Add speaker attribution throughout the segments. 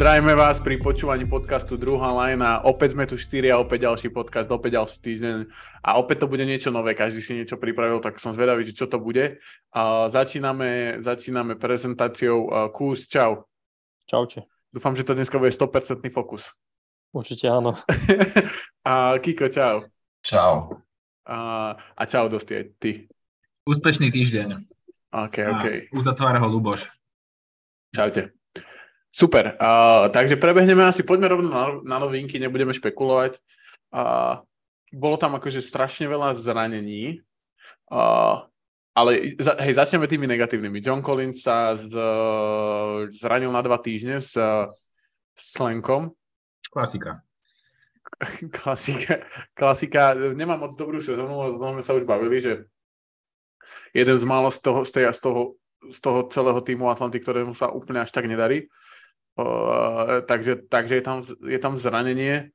Speaker 1: Zdravíme vás pri počúvaní podcastu Druhá lajna. Opäť sme tu štyri a opäť ďalší podcast, opäť ďalší týždeň. A opäť to bude niečo nové, každý si niečo pripravil, tak som zvedavý, že čo to bude. Uh, začíname, začíname prezentáciou. Uh, Kús, čau.
Speaker 2: Čaute.
Speaker 1: Dúfam, že to dneska bude 100% fokus.
Speaker 2: Určite áno.
Speaker 1: a Kiko, čau.
Speaker 3: Čau.
Speaker 1: A, a čau, Dosti, ty.
Speaker 3: Úspešný týždeň.
Speaker 1: OK, OK.
Speaker 3: A uzatvára ho Luboš.
Speaker 1: Čaute. Super, uh, takže prebehneme asi, poďme rovno na, na novinky, nebudeme špekulovať. Uh, bolo tam akože strašne veľa zranení, uh, ale za, hej, začneme tými negatívnymi. John Collins sa z, zranil na dva týždne s, s Lenkom.
Speaker 3: Klasika.
Speaker 1: Klasika. Klasika. Nemám moc dobrú sezónu, o tom sme sa už bavili, že jeden z málo z toho, z, tej, z toho, z toho celého týmu Atlanty, ktorému sa úplne až tak nedarí. Takže takže je, tam, je tam zranenie.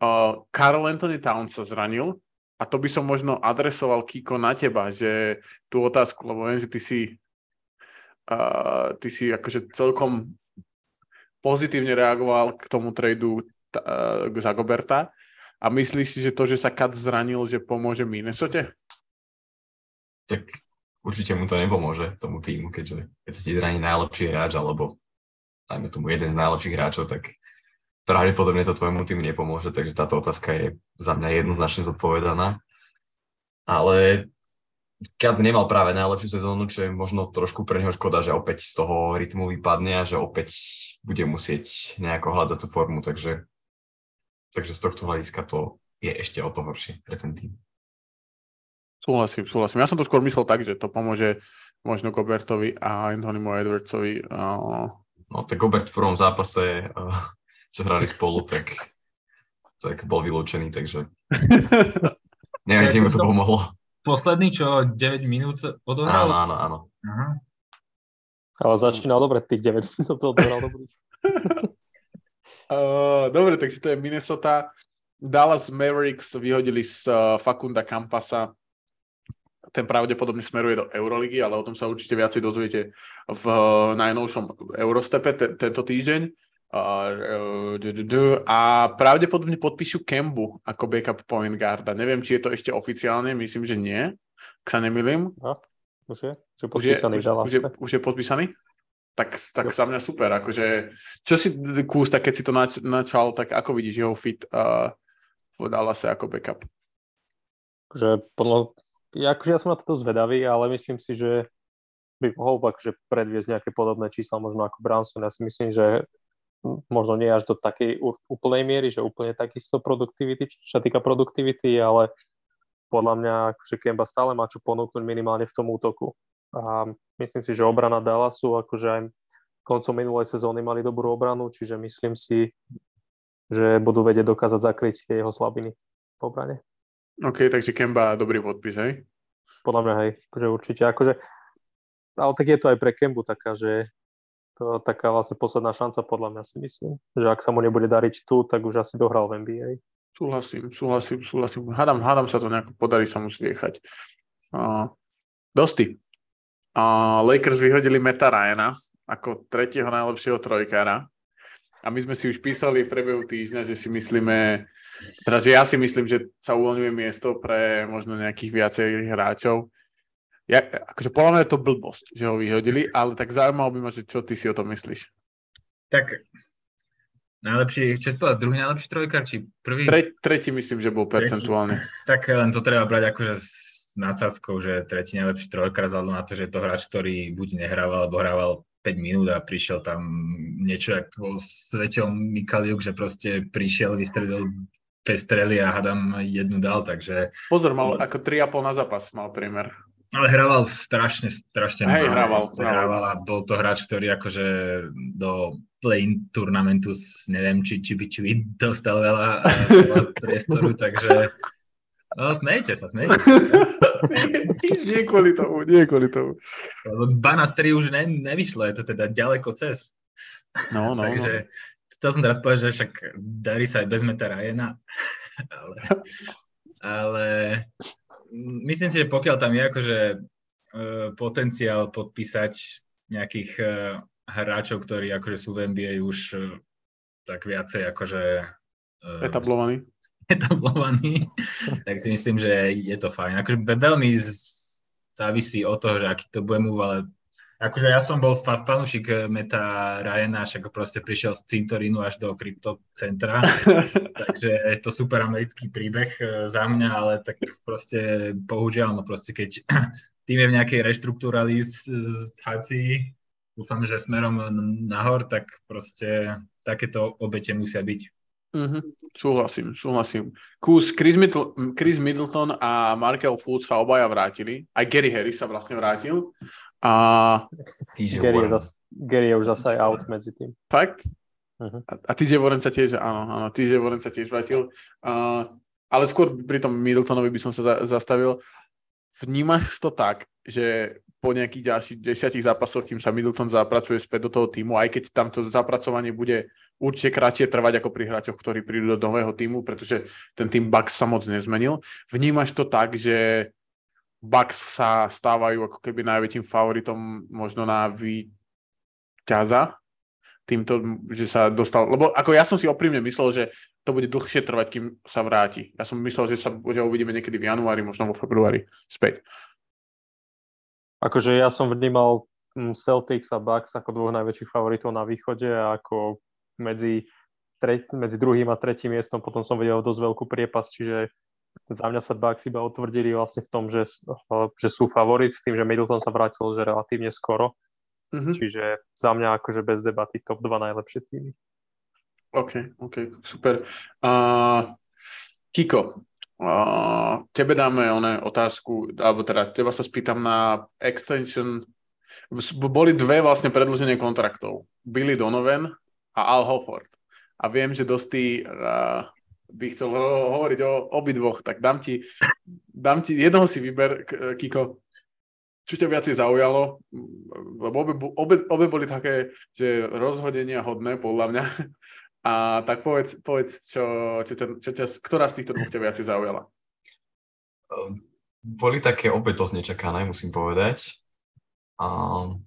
Speaker 1: Uh, Carl Anthony Towns sa zranil a to by som možno adresoval Kiko na teba, že tú otázku, lebo viem, že ty si uh, ty si akože celkom pozitívne reagoval k tomu tradu uh, za Goberta a myslíš si, že to, že sa Kat zranil, že pomôže Minnesota?
Speaker 3: Tak určite mu to nepomôže, tomu týmu, keďže keď sa ti zraní najlepší hráč alebo dajme tomu jeden z najlepších hráčov, tak pravdepodobne to tvojemu týmu nepomôže, takže táto otázka je za mňa jednoznačne zodpovedaná. Ale Kat nemal práve najlepšiu sezónu, čo je možno trošku pre neho škoda, že opäť z toho rytmu vypadne a že opäť bude musieť nejako hľadať tú formu, takže, takže z tohto hľadiska to je ešte o to horšie pre ten tým.
Speaker 1: Súhlasím, súhlasím. Ja som to skôr myslel tak, že to pomôže možno Gobertovi a Anthonymu Edwardsovi
Speaker 3: No tak Gobert v prvom zápase, eh, čo hrali spolu, tak, tak bol vylúčený, takže neviem, či mu to pomohlo.
Speaker 4: Posledný, čo 9 minút odohral?
Speaker 3: Áno, áno, áno. Uh-huh.
Speaker 2: Ale začínal dobre, tých 9 minút odohral dobrých.
Speaker 1: uh, dobre, takže to je Minnesota. Dallas Mavericks vyhodili z uh, Fakunda Campasa ten pravdepodobne smeruje do Euroligy, ale o tom sa určite viacej dozviete v najnovšom Eurostepe te, tento týždeň. A pravdepodobne podpíšu Kembu ako backup point guarda. Neviem, či je to ešte oficiálne, myslím, že nie, ak sa nemýlim.
Speaker 2: Už je, už je podpísaný. Už je,
Speaker 1: už, je, už je podpísaný? Tak, tak za mňa super. Akože, čo si kús, tak keď si to nač, načal, tak ako vidíš jeho fit uh, v Dallase ako backup?
Speaker 2: Že podľa, ja, akože ja som na toto zvedavý, ale myslím si, že by mohol akože predviesť nejaké podobné čísla možno ako Branson. Ja si myslím, že možno nie až do takej úplnej miery, že úplne takisto produktivity, čo sa týka produktivity, ale podľa mňa akože Kemba stále má čo ponúknuť minimálne v tom útoku. A myslím si, že obrana Dallasu, akože aj koncom minulej sezóny mali dobrú obranu, čiže myslím si, že budú vedieť dokázať zakryť tie jeho slabiny v obrane.
Speaker 1: OK, takže Kemba dobrý podpis, hej?
Speaker 2: Podľa mňa, hej, akože určite, akože, ale tak je to aj pre Kembu taká, že to taká vlastne posledná šanca, podľa mňa si myslím, že ak sa mu nebude dariť tu, tak už asi dohral v NBA.
Speaker 1: Súhlasím, súhlasím, súhlasím. Hádam, hádam sa to nejako podarí sa mu zviechať. Uh, dosti. Uh, Lakers vyhodili Meta Ryana ako tretieho najlepšieho trojkára. A my sme si už písali v priebehu týždňa, že si myslíme, že ja si myslím, že sa uvoľňuje miesto pre možno nejakých viacerých hráčov. Ja, akože podľa mňa je to blbosť, že ho vyhodili, ale tak zaujímalo by ma, že čo ty si o tom myslíš.
Speaker 4: Tak najlepší, čo povedať, druhý najlepší trojkár, či prvý?
Speaker 1: Tre, tretí myslím, že bol percentuálne.
Speaker 4: Tak len to treba brať akože s nadsázkou, že tretí najlepší trojkár, vzhľadom na to, že je to hráč, ktorý buď nehrával, alebo hrával 5 minút a prišiel tam niečo ako s Veťom Mikaliuk, že proste prišiel, vystredil dve strely a hadam jednu dal, takže...
Speaker 1: Pozor, mal ako 3,5 na zápas mal priemer.
Speaker 4: Ale hrával strašne, strašne
Speaker 1: Hej, hrával,
Speaker 4: hrával a bol to hráč, ktorý akože do play-in turnamentu neviem, či, či by či by dostal veľa, veľa priestoru, takže No, smejte sa, smejte sa.
Speaker 1: nie kvôli tomu, nie kvôli tomu.
Speaker 4: Lebo 2 na 3 už ne, nevyšlo, je to teda ďaleko cez.
Speaker 1: No, no,
Speaker 4: Takže no. Chcel som teraz povedať, že však darí sa aj bez Meta Ryana, ale, ale myslím si, že pokiaľ tam je akože uh, potenciál podpísať nejakých uh, hráčov, ktorí akože sú v NBA už uh, tak viacej akože...
Speaker 1: Etablovaný.
Speaker 4: Etablovaný, tak si myslím, že je to fajn. Akože veľmi závisí od toho, že aký to bude move, ale Akože ja som bol fa- fanúšik eh, Meta Ryana, však proste prišiel z cintorínu až do kryptocentra, takže je to super americký príbeh eh, za mňa, ale tak proste bohužiaľ, no proste keď tým je v nejakej reštrukturalizácii, dúfam, že smerom nahor, tak proste takéto obete musia byť.
Speaker 1: Mm-hmm. Súhlasím, súhlasím. Kus Chris, Middleton, Chris Middleton a Markel Fultz sa obaja vrátili. Aj Gary Harris sa vlastne vrátil. A...
Speaker 2: Gary, je zas, Gary je už zase out medzi tým.
Speaker 1: Fakt? Uh-huh. A, a TJ Warren sa tiež, áno, áno, TJ Warren sa tiež vrátil. Uh, ale skôr pri tom Middletonovi by som sa za, zastavil. Vnímaš to tak, že po nejakých ďalších desiatich zápasoch, kým sa Middleton zapracuje späť do toho týmu, aj keď tam to zapracovanie bude určite kratšie trvať ako pri hráčoch, ktorí prídu do nového týmu, pretože ten tým Bucks sa moc nezmenil. Vnímaš to tak, že Bucks sa stávajú ako keby najväčším favoritom možno na víťaza týmto, že sa dostal, lebo ako ja som si oprímne myslel, že to bude dlhšie trvať, kým sa vráti. Ja som myslel, že sa že uvidíme niekedy v januári, možno vo februári späť.
Speaker 2: Akože ja som vnímal mm, Celtics a Bucks ako dvoch najväčších favoritov na východe a ako medzi, tre, medzi druhým a tretím miestom potom som videl dosť veľkú priepas, čiže za mňa sa Bucks iba utvrdili vlastne v tom, že, že sú favorit, tým, že Middleton sa vrátil že relatívne skoro. Mm-hmm. Čiže za mňa akože bez debaty top 2 najlepšie týmy.
Speaker 1: OK, OK, super. Uh, Kiko, tebe dáme oné otázku, alebo teda teba sa spýtam na extension. Boli dve vlastne predlženie kontraktov. Billy Donovan a Al Hofford. A viem, že dosť uh, by chcel ho- hovoriť o obidvoch, tak dám ti, dám ti jednoho si vyber, Kiko, čo ťa viacej zaujalo, lebo obe, obe, obe boli také, že rozhodenia hodné, podľa mňa. A tak povedz, povedz čo, čo, ťa, čo ťa, ktorá z týchto dvoch ťa viacej zaujala?
Speaker 3: Ehm, boli také obe dosť nečakané, musím povedať. Um,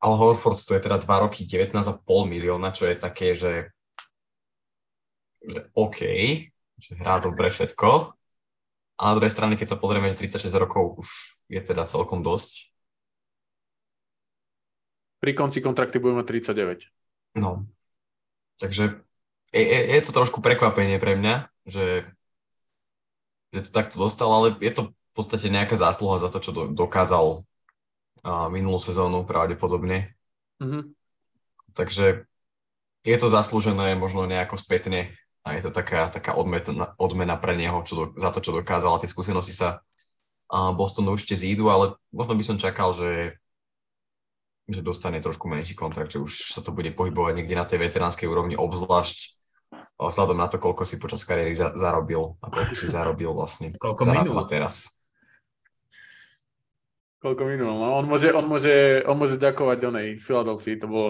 Speaker 3: Al Horford to je teda 2 roky 19,5 milióna, čo je také, že že OK, že hrá dobre všetko. A na druhej strane, keď sa pozrieme, že 36 rokov už je teda celkom dosť.
Speaker 1: Pri konci kontrakty budeme 39.
Speaker 3: No. Takže je, je, je to trošku prekvapenie pre mňa, že, že to takto dostal, ale je to v podstate nejaká zásluha za to, čo do, dokázal uh, minulú sezónu pravdepodobne. Mm-hmm. Takže je to zaslúžené možno nejako spätne a je to taká, taká odmena, odmena pre neho čo do, za to, čo dokázal a tie skúsenosti sa a Bostonu určite zídu, ale možno by som čakal, že, že dostane trošku menší kontrakt, že už sa to bude pohybovať niekde na tej veteránskej úrovni, obzvlášť vzhľadom na to, koľko si počas kariéry za, zarobil a koľko si zarobil vlastne.
Speaker 4: Koľko minul?
Speaker 3: teraz.
Speaker 1: Koľko minul? No, on, môže, on, môže, on môže ďakovať onej Philadelphia, to bol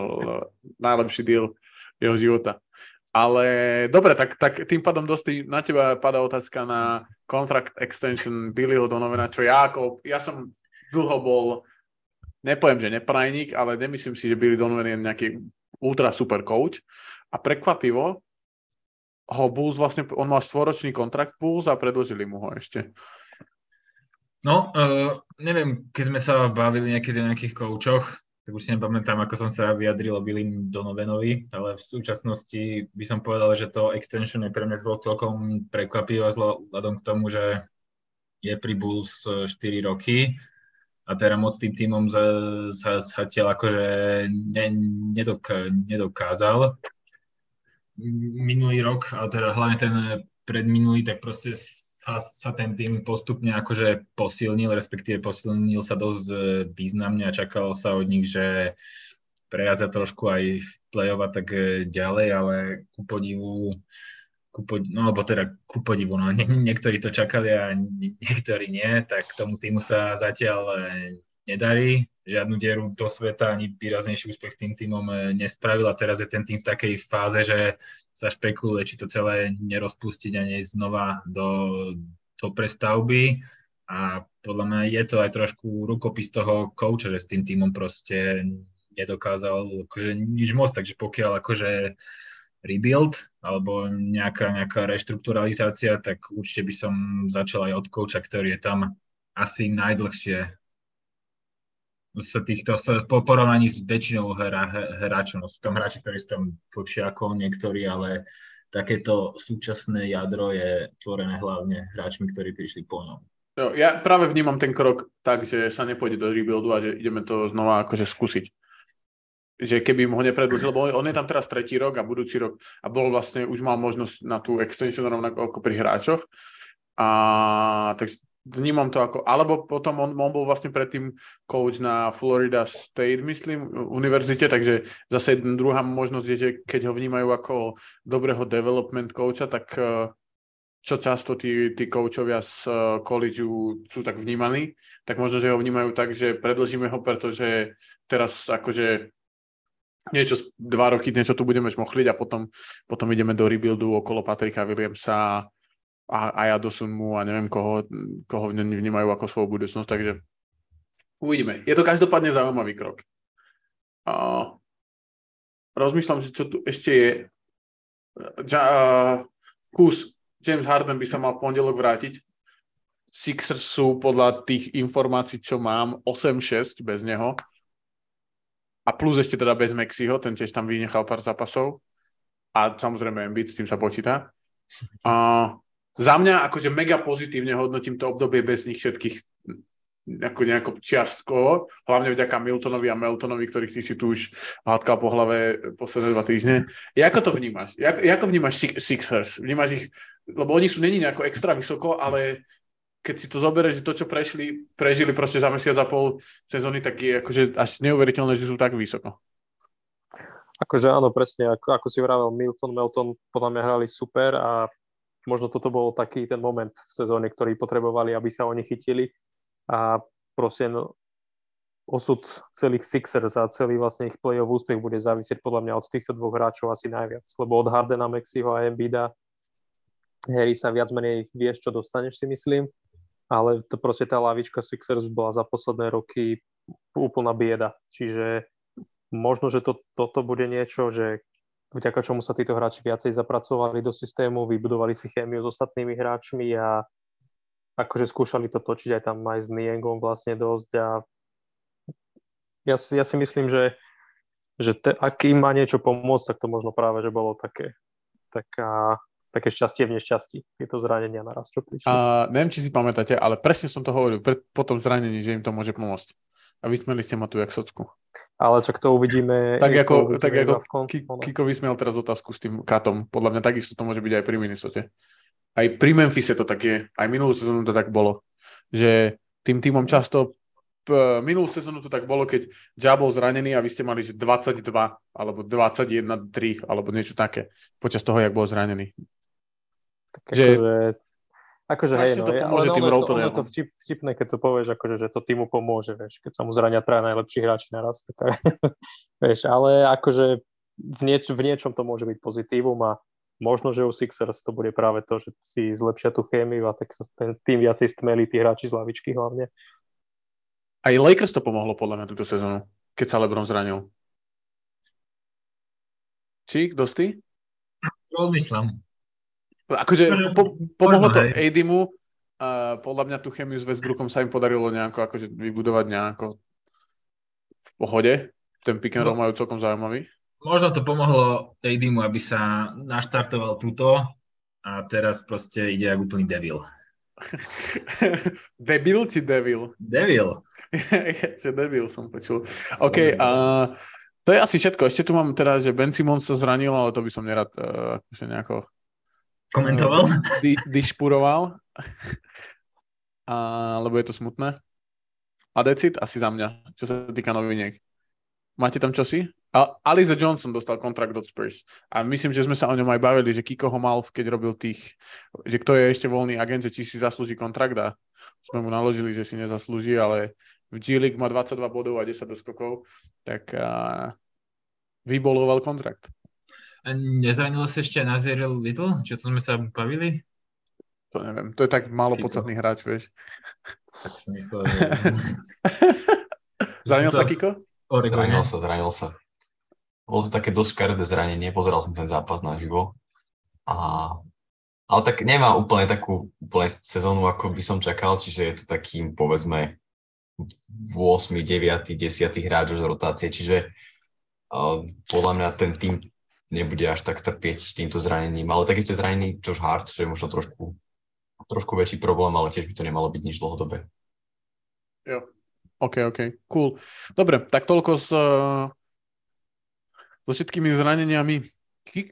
Speaker 1: najlepší deal jeho života. Ale dobre, tak, tak tým pádom dosť na teba padá otázka na contract extension Billyho Donovena, čo ja ako, ja som dlho bol, nepoviem, že neprajník, ale nemyslím si, že Billy Donovan je nejaký ultra super coach. A prekvapivo, ho Bulls vlastne, on mal stvoročný kontrakt Bulls a predložili mu ho ešte.
Speaker 4: No, uh, neviem, keď sme sa bavili niekedy o nejakých koučoch, tak už si nepamätám, ako som sa vyjadril o Billim Donovenovi, ale v súčasnosti by som povedal, že to extension je pre mňa bolo celkom prekvapivé vzhľadom k tomu, že je pri Bulls 4 roky a teda moc tým týmom sa zatiaľ akože ne, nedok, nedokázal. Minulý rok, a teda hlavne ten predminulý, tak proste sa, sa ten tým postupne akože posilnil, respektíve posilnil sa dosť e, významne a čakalo sa od nich, že prerazia trošku aj v play-off a tak e, ďalej, ale ku podivu, ku no alebo teda ku podivu, no nie, niektorí to čakali a niektorí nie, tak tomu týmu sa zatiaľ e, nedarí. Žiadnu dieru do sveta, ani výraznejší úspech s tým týmom e, nespravil a teraz je ten tým v takej fáze, že sa špekuluje, či to celé nerozpustiť a nie znova do, do prestavby. A podľa mňa je to aj trošku rukopis toho kouča, že s tým týmom proste nedokázal akože nič moc, takže pokiaľ akože rebuild alebo nejaká, nejaká reštrukturalizácia, tak určite by som začal aj od kouča, ktorý je tam asi najdlhšie z týchto, v porovnaní s väčšinou hra, hráčov. No sú tam hráči, ktorí sú tam dlhšie ako niektorí, ale takéto súčasné jadro je tvorené hlavne hráčmi, ktorí prišli po ňom.
Speaker 1: Ja práve vnímam ten krok tak, že sa nepôjde do rebuildu a že ideme to znova akože skúsiť. Že keby ho nepredlžil, lebo on je tam teraz tretí rok a budúci rok a bol vlastne, už mal možnosť na tú extension rovnako ako pri hráčoch. A tak vnímam to ako, alebo potom on, on bol vlastne predtým coach na Florida State, myslím, univerzite, takže zase druhá možnosť je, že keď ho vnímajú ako dobrého development coacha, tak uh, čo často tí, tí koučovia z uh, sú tak vnímaní, tak možno, že ho vnímajú tak, že predlžíme ho, pretože teraz akože niečo, dva roky niečo tu budeme šmochliť a potom, potom ideme do rebuildu okolo Patrika Williamsa a, a ja mu a neviem koho, koho vnímajú ako svoju budúcnosť, takže uvidíme. Je to každopádne zaujímavý krok. Uh, rozmýšľam, že čo tu ešte je. Ja, uh, kus James Harden by sa mal v pondelok vrátiť. Sixers sú podľa tých informácií, čo mám, 8-6 bez neho. A plus ešte teda bez Mexiho, ten tiež tam vynechal pár zápasov. A samozrejme Embiid, s tým sa počíta. A za mňa akože mega pozitívne hodnotím to obdobie bez nich všetkých ako nejako čiastkovo, hlavne vďaka Miltonovi a Meltonovi, ktorých ty si tu už hádkal po hlave posledné dva týždne. Ako to vnímaš? Jak, ako vnímaš Sixers? Vnímaš ich, lebo oni sú není nejako extra vysoko, ale keď si to zoberieš, že to, čo prešli, prežili proste za mesiac a pol sezóny, tak je akože až neuveriteľné, že sú tak vysoko.
Speaker 2: Akože áno, presne, ako, ako si vravel, Milton, Melton podľa mňa hrali super a možno toto bol taký ten moment v sezóne, ktorý potrebovali, aby sa oni chytili. A proste no, osud celých Sixers a celý vlastne ich play-off úspech bude závisieť podľa mňa od týchto dvoch hráčov asi najviac, lebo od Hardena, Mexiho a Embida Harry sa viac menej vieš, čo dostaneš si myslím, ale to proste tá lavička Sixers bola za posledné roky úplná bieda, čiže možno, že to, toto bude niečo, že vďaka čomu sa títo hráči viacej zapracovali do systému, vybudovali si chémiu s ostatnými hráčmi a akože skúšali to točiť aj tam aj s Niengom vlastne dosť a ja si, ja si myslím, že, že te, ak im má niečo pomôcť, tak to možno práve, že bolo také, taká, také šťastie v nešťastí, tieto zranenia naraz, čo prišli.
Speaker 1: A neviem, či si pamätáte, ale presne som to hovoril pred, po tom zranení, že im to môže pomôcť. A vysmeli ste ma tu jak socku.
Speaker 2: Ale čak to uvidíme.
Speaker 1: Tak ako, tak ako Kiko vysmiel teraz otázku s tým katom. Podľa mňa takisto to môže byť aj pri Minnesota aj pri Memphise to tak je, aj minulú sezónu to tak bolo, že tým týmom často minulú sezónu to tak bolo, keď Ja bol zranený a vy ste mali že 22 alebo 21-3 alebo niečo také počas toho, jak bol zranený.
Speaker 2: Tak že, akože, akože hej, no, to pomôže ale tým ono, to, ono to vtip, vtipné, keď to povieš, akože, že to týmu pomôže, vieš, keď sa mu zrania traja najlepší hráči naraz, tak, vieš, ale akože v, nieč, v niečom to môže byť pozitívum a možno, že u Sixers to bude práve to, že si zlepšia tú chémiu a tak sa ten tým viacej stmelí tí hráči z lavičky hlavne.
Speaker 1: Aj Lakers to pomohlo podľa mňa túto sezónu, keď sa LeBron zranil. Či, kto si?
Speaker 4: Rozmýšľam.
Speaker 1: Akože po, pomohlo to Adimu, a podľa mňa tú chemiu s Westbrookom sa im podarilo nejako akože vybudovať nejako v pohode. Ten pick and roll no. majú celkom zaujímavý
Speaker 4: možno to pomohlo Adimu, aby sa naštartoval túto a teraz proste ide ako úplný devil.
Speaker 1: debil či devil?
Speaker 4: Devil.
Speaker 1: Že devil som počul. OK, uh, to je asi všetko. Ešte tu mám teda, že Ben Simon sa zranil, ale to by som nerad uh, akože nejako
Speaker 4: komentoval.
Speaker 1: Di, dišpuroval. uh, lebo je to smutné. A decit asi za mňa, čo sa týka noviniek. Máte tam čosi? A Aliza Johnson dostal kontrakt od Spurs. A myslím, že sme sa o ňom aj bavili, že Kiko ho mal, keď robil tých, že kto je ešte voľný agent, že či si zaslúži kontrakt a sme mu naložili, že si nezaslúži, ale v G League má 22 bodov a 10 doskokov, tak a, vyboloval kontrakt.
Speaker 4: Nezranil sa ešte Naziril Little? Čo to sme sa bavili?
Speaker 1: To neviem, to je tak málo Kiko. podstatný hráč, vieš.
Speaker 4: Tak som myslel, že...
Speaker 1: Zranil sa Kiko?
Speaker 3: Zranil sa, zranil sa. Bolo to také dosť škaredé zranenie, pozeral som ten zápas naživo. A, ale tak nemá úplne takú úplne sezónu, ako by som čakal, čiže je to takým, povedzme, 8, 9, 10 hráč z rotácie, čiže uh, podľa mňa ten tým nebude až tak trpieť s týmto zranením. Ale takisto je zranený Josh Hart, čo je možno trošku, trošku väčší problém, ale tiež by to nemalo byť nič dlhodobé.
Speaker 1: Jo. OK, OK, cool. Dobre, tak toľko s, so všetkými zraneniami.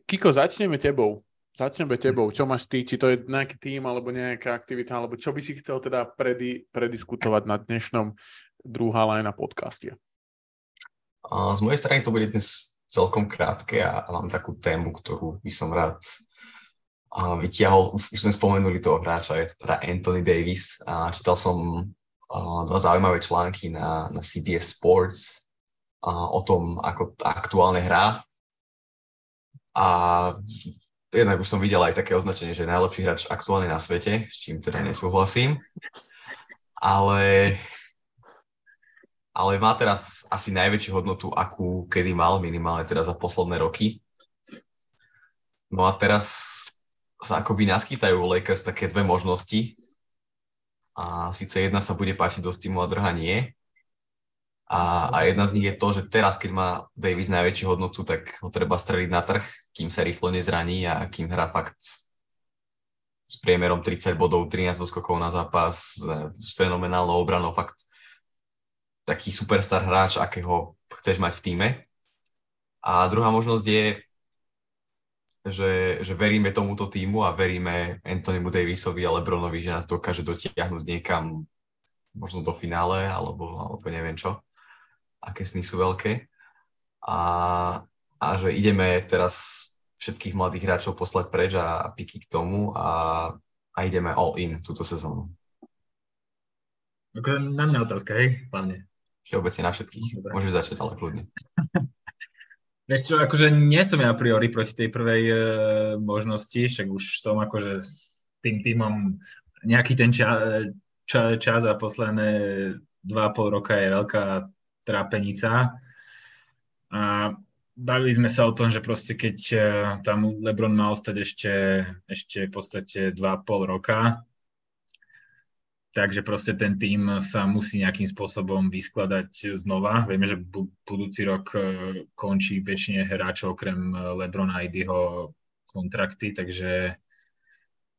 Speaker 1: Kiko, začneme tebou. Začneme tebou. Čo máš ty? Či to je nejaký tým, alebo nejaká aktivita, alebo čo by si chcel teda predi, prediskutovať na dnešnom druhá line na podcaste?
Speaker 3: Z mojej strany to bude dnes celkom krátke a mám takú tému, ktorú by som rád vytiahol. Už sme spomenuli toho hráča, je to teda Anthony Davis. A čítal som dva zaujímavé články na, na CBS Sports o tom, ako aktuálne hrá. A jednak už som videl aj také označenie, že najlepší hráč aktuálne na svete, s čím teda nesúhlasím. Ale, ale má teraz asi najväčšiu hodnotu, akú kedy mal, minimálne teda za posledné roky. No a teraz sa akoby naskýtajú Lakers také dve možnosti, a síce jedna sa bude páčiť do týmu a druhá nie. A, a jedna z nich je to, že teraz, keď má Davis najväčšiu hodnotu, tak ho treba streliť na trh, kým sa rýchlo nezraní a kým hrá fakt s priemerom 30 bodov, 13 doskokov na zápas, s fenomenálnou obranou, fakt taký superstar hráč, akého chceš mať v týme. A druhá možnosť je že, že veríme tomuto týmu a veríme Anthonymu Davisovi a Lebronovi, že nás dokáže dotiahnuť niekam možno do finále alebo, alebo neviem čo. Aké sny sú veľké. A, a že ideme teraz všetkých mladých hráčov poslať preč a, a piky k tomu a, a ideme all in túto sezónu.
Speaker 4: Na mňa otázka, hej, hlavne.
Speaker 3: Všeobecne na všetkých. Dobre. Môžeš začať, ale kľudne.
Speaker 4: Vieš čo, akože nie som ja a priori proti tej prvej e, možnosti, však už som akože s tým týmom nejaký ten ča, ča, čas a posledné dva a pol roka je veľká trápenica. A bavili sme sa o tom, že proste keď e, tam LeBron má ostať ešte, ešte v podstate dva a pol roka, Takže proste ten tým sa musí nejakým spôsobom vyskladať znova. Vieme, že budúci rok e, končí väčšine hráčov okrem e, Lebrona a Idyho kontrakty, takže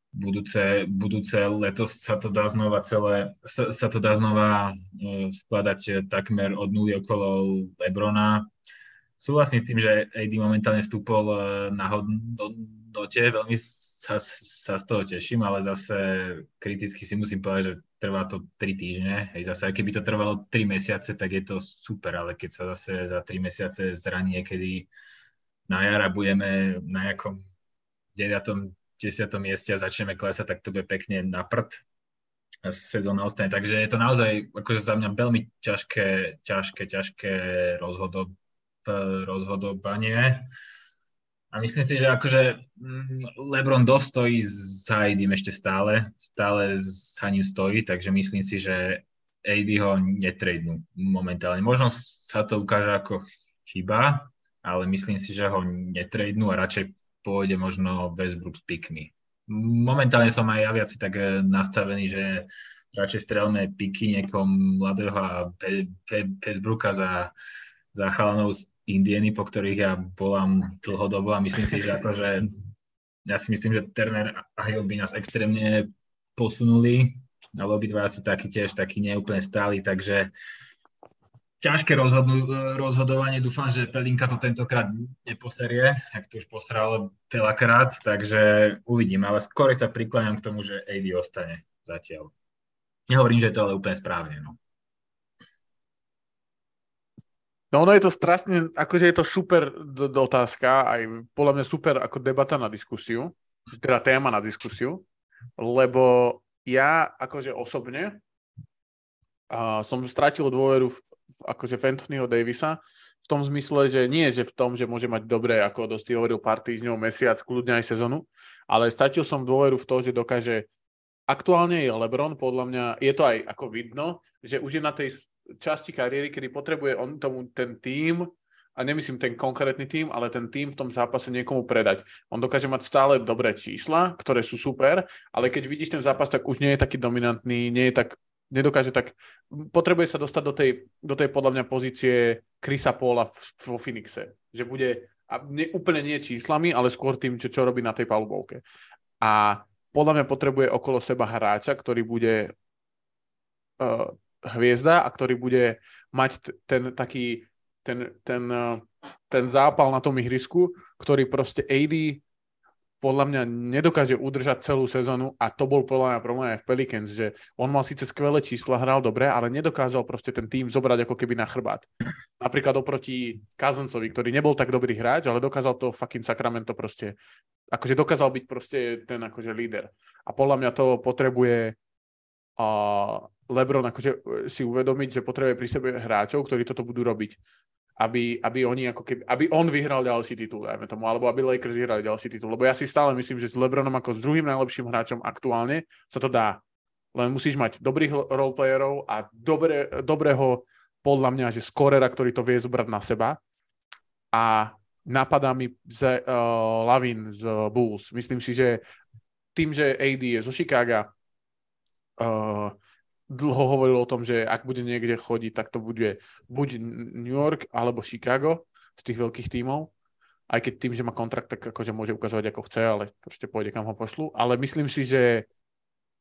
Speaker 4: budúce, budúce letos sa to dá znova celé, sa, sa to dá znova e, skladať takmer od nuly okolo Lebrona. Súhlasím s tým, že AD momentálne stúpol na hodnote, veľmi sa, sa z toho teším, ale zase kriticky si musím povedať, že trvá to 3 týždne. Hej, zase, aj keby to trvalo 3 mesiace, tak je to super, ale keď sa zase za 3 mesiace zraní, kedy na jara budeme na nejakom 9. 10. mieste a začneme klesať, tak to bude pekne na prd a sezóna ostane. Takže je to naozaj akože za mňa veľmi ťažké, ťažké, ťažké rozhodo, rozhodovanie. A myslím si, že akože mm, LeBron dostojí za AD ešte stále, stále sa ním stojí, takže myslím si, že AD ho netradnú momentálne. Možno sa to ukáže ako chyba, ale myslím si, že ho netradnú a radšej pôjde možno Westbrook s pikmi. Momentálne som aj ja viac tak eh, nastavený, že radšej strelme piky niekom mladého a Westbrooka za, za chalanov Indieny, po ktorých ja volám dlhodobo a myslím si, že akože ja si myslím, že Turner a Hill by nás extrémne posunuli, ale obidva sú takí tiež takí neúplne stáli, takže ťažké rozhodnú, rozhodovanie. Dúfam, že Pelinka to tentokrát neposerie, ak to už posral veľakrát, takže uvidím, ale skôr sa prikláňam k tomu, že AD ostane zatiaľ. Nehovorím, že je to ale úplne správne. No.
Speaker 1: No ono je to strašne, akože je to super d- d- otázka, aj podľa mňa super ako debata na diskusiu, teda téma na diskusiu, lebo ja akože osobne a som stratil dôveru v, v, akože v Anthonyho Davisa v tom zmysle, že nie, že v tom, že môže mať dobré, ako dosť hovoril, pár týždňov, mesiac, kľudne aj sezonu, ale stratil som dôveru v to, že dokáže aktuálne je LeBron, podľa mňa, je to aj ako vidno, že už je na tej časti kariéry, kedy potrebuje on tomu ten tým, a nemyslím ten konkrétny tým, ale ten tým v tom zápase niekomu predať. On dokáže mať stále dobré čísla, ktoré sú super, ale keď vidíš ten zápas, tak už nie je taký dominantný, nie je tak nedokáže tak, potrebuje sa dostať do tej, do tej podľa mňa pozície Chrisa Paula vo Phoenixe, že bude, a ne, úplne nie číslami, ale skôr tým, čo, čo robí na tej palubovke. A podľa mňa potrebuje okolo seba hráča, ktorý bude uh, hviezda a ktorý bude mať ten taký ten, ten, uh, ten zápal na tom ihrisku, ktorý proste AD podľa mňa nedokáže udržať celú sezónu a to bol podľa mňa problém aj v Pelicans, že on mal síce skvelé čísla, hral dobre, ale nedokázal proste ten tým zobrať ako keby na chrbát. Napríklad oproti Kazancovi, ktorý nebol tak dobrý hráč, ale dokázal to fucking Sacramento proste, akože dokázal byť proste ten akože líder. A podľa mňa to potrebuje uh, LeBron akože si uvedomiť, že potrebuje pri sebe hráčov, ktorí toto budú robiť aby, aby oni ako keby, aby on vyhral ďalší titul, dajme tomu, alebo aby Lakers vyhrali ďalší titul. Lebo ja si stále myslím, že s LeBronom ako s druhým najlepším hráčom aktuálne sa to dá. Len musíš mať dobrých roleplayerov a dobré, dobrého, podľa mňa, že skorera, ktorý to vie zobrať na seba. A napadá mi z, uh, Lavin z Bulls. Myslím si, že tým, že AD je zo Chicago, uh, dlho hovoril o tom, že ak bude niekde chodiť, tak to bude buď New York alebo Chicago z tých veľkých tímov. Aj keď tým, že má kontrakt, tak akože môže ukazovať ako chce, ale proste pôjde kam ho pošlu. Ale myslím si, že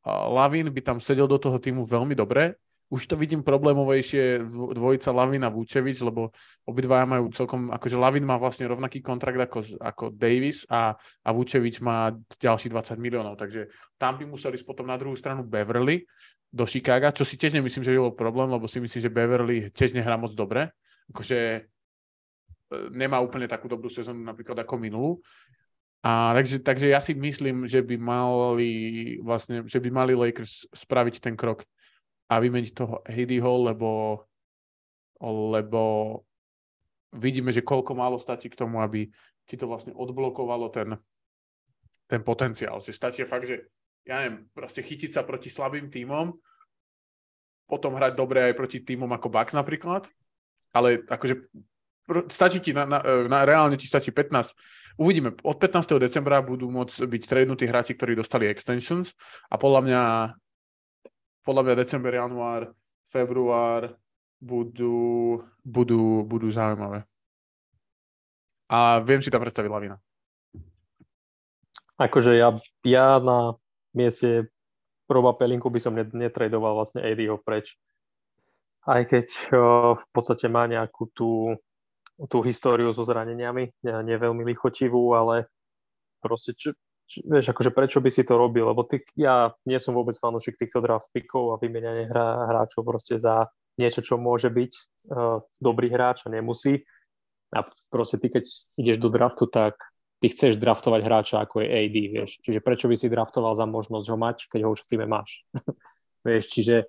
Speaker 1: Lavin by tam sedel do toho týmu veľmi dobre. Už to vidím problémovejšie dvojica Lavina Vučevič, lebo obidvaja majú celkom, akože Lavin má vlastne rovnaký kontrakt ako, ako Davis a, a Vučevič má ďalší 20 miliónov, takže tam by museli ísť potom na druhú stranu Beverly, do Chicaga, čo si tiež nemyslím, že by bol problém, lebo si myslím, že Beverly tiež nehrá moc dobre. Akože e, nemá úplne takú dobrú sezónu napríklad ako minulú. A takže, takže ja si myslím, že by mali vlastne, že by mali Lakers spraviť ten krok a vymeniť toho Hall, lebo lebo vidíme, že koľko málo stačí k tomu, aby ti to vlastne odblokovalo ten, ten potenciál. Že stačí fakt, že ja neviem, proste chytiť sa proti slabým tímom, potom hrať dobre aj proti tímom ako Bucks napríklad, ale akože stačí ti, na, na, na, reálne ti stačí 15. Uvidíme, od 15. decembra budú môcť byť tradnutí hráči, ktorí dostali extensions a podľa mňa podľa mňa december, január, február budú, budú, budú zaujímavé. A viem si tam predstaviť Lavina.
Speaker 2: Akože ja, ja na mieste Roba Pelinku by som netradoval vlastne Eddieho preč. Aj keď v podstate má nejakú tú, tú históriu so zraneniami, ne, ne veľmi lichotivú, ale proste čo, vieš, akože prečo by si to robil, lebo ty, ja nie som vôbec fanúšik týchto draft pickov a vymenianie hra, hráčov proste za niečo, čo môže byť uh, dobrý hráč a nemusí. A proste ty, keď ideš do draftu, tak ty chceš draftovať hráča ako je AD, vieš. Čiže prečo by si draftoval za možnosť ho mať, keď ho už v týme máš. vieš, čiže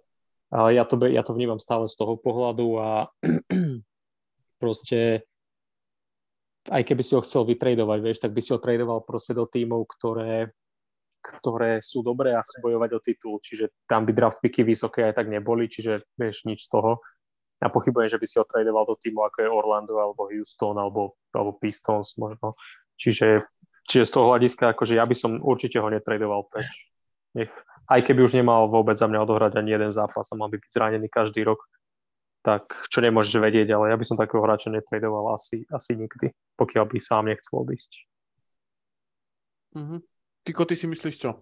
Speaker 2: ja to, ja to vnímam stále z toho pohľadu a proste aj keby si ho chcel vytradovať, vieš, tak by si ho tradoval proste do tímov, ktoré, ktoré sú dobré a chcú bojovať o titul, čiže tam by draft picky vysoké aj tak neboli, čiže vieš, nič z toho. Ja pochybujem, že by si ho tradoval do týmu ako je Orlando alebo Houston alebo, alebo Pistons možno. Čiže, čiže z toho hľadiska, akože ja by som určite ho netradoval preč. Nech, aj keby už nemal vôbec za mňa odohrať ani jeden zápas a mal by byť zranený každý rok, tak čo nemôžeš vedieť, ale ja by som takého hráča netradoval asi, asi nikdy, pokiaľ by sám nechcel odísť.
Speaker 1: Mm-hmm. Tyko, ty si myslíš čo?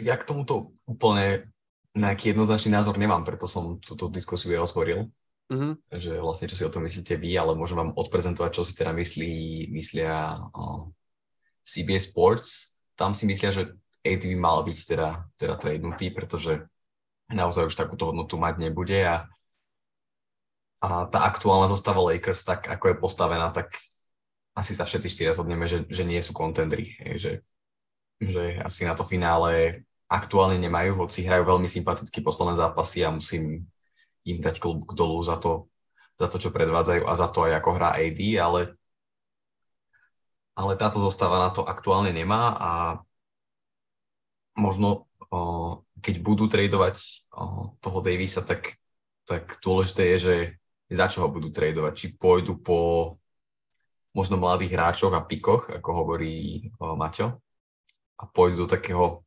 Speaker 3: Ja k tomuto úplne nejaký jednoznačný názor nemám, preto som túto diskusiu aj otvoril. Uh-huh. Že vlastne, čo si o tom myslíte vy, ale môžem vám odprezentovať, čo si teda myslí, myslia uh, CBS Sports. Tam si myslia, že AD by mal byť teda, teda tradenutý, pretože naozaj už takúto hodnotu mať nebude a, a tá aktuálna zostava Lakers, tak ako je postavená, tak asi sa všetci štyria zhodneme, že, že nie sú kontendri, že, že asi na to finále aktuálne nemajú, hoci hrajú veľmi sympaticky posledné zápasy a musím im dať klobúk dolu za to, za to, čo predvádzajú a za to aj ako hrá AD, ale, ale táto zostava na to aktuálne nemá a možno keď budú tradovať toho Davisa, tak, tak dôležité je, že za čo ho budú tradovať. Či pôjdu po možno mladých hráčoch a pikoch, ako hovorí Maťo, a pôjdu do takého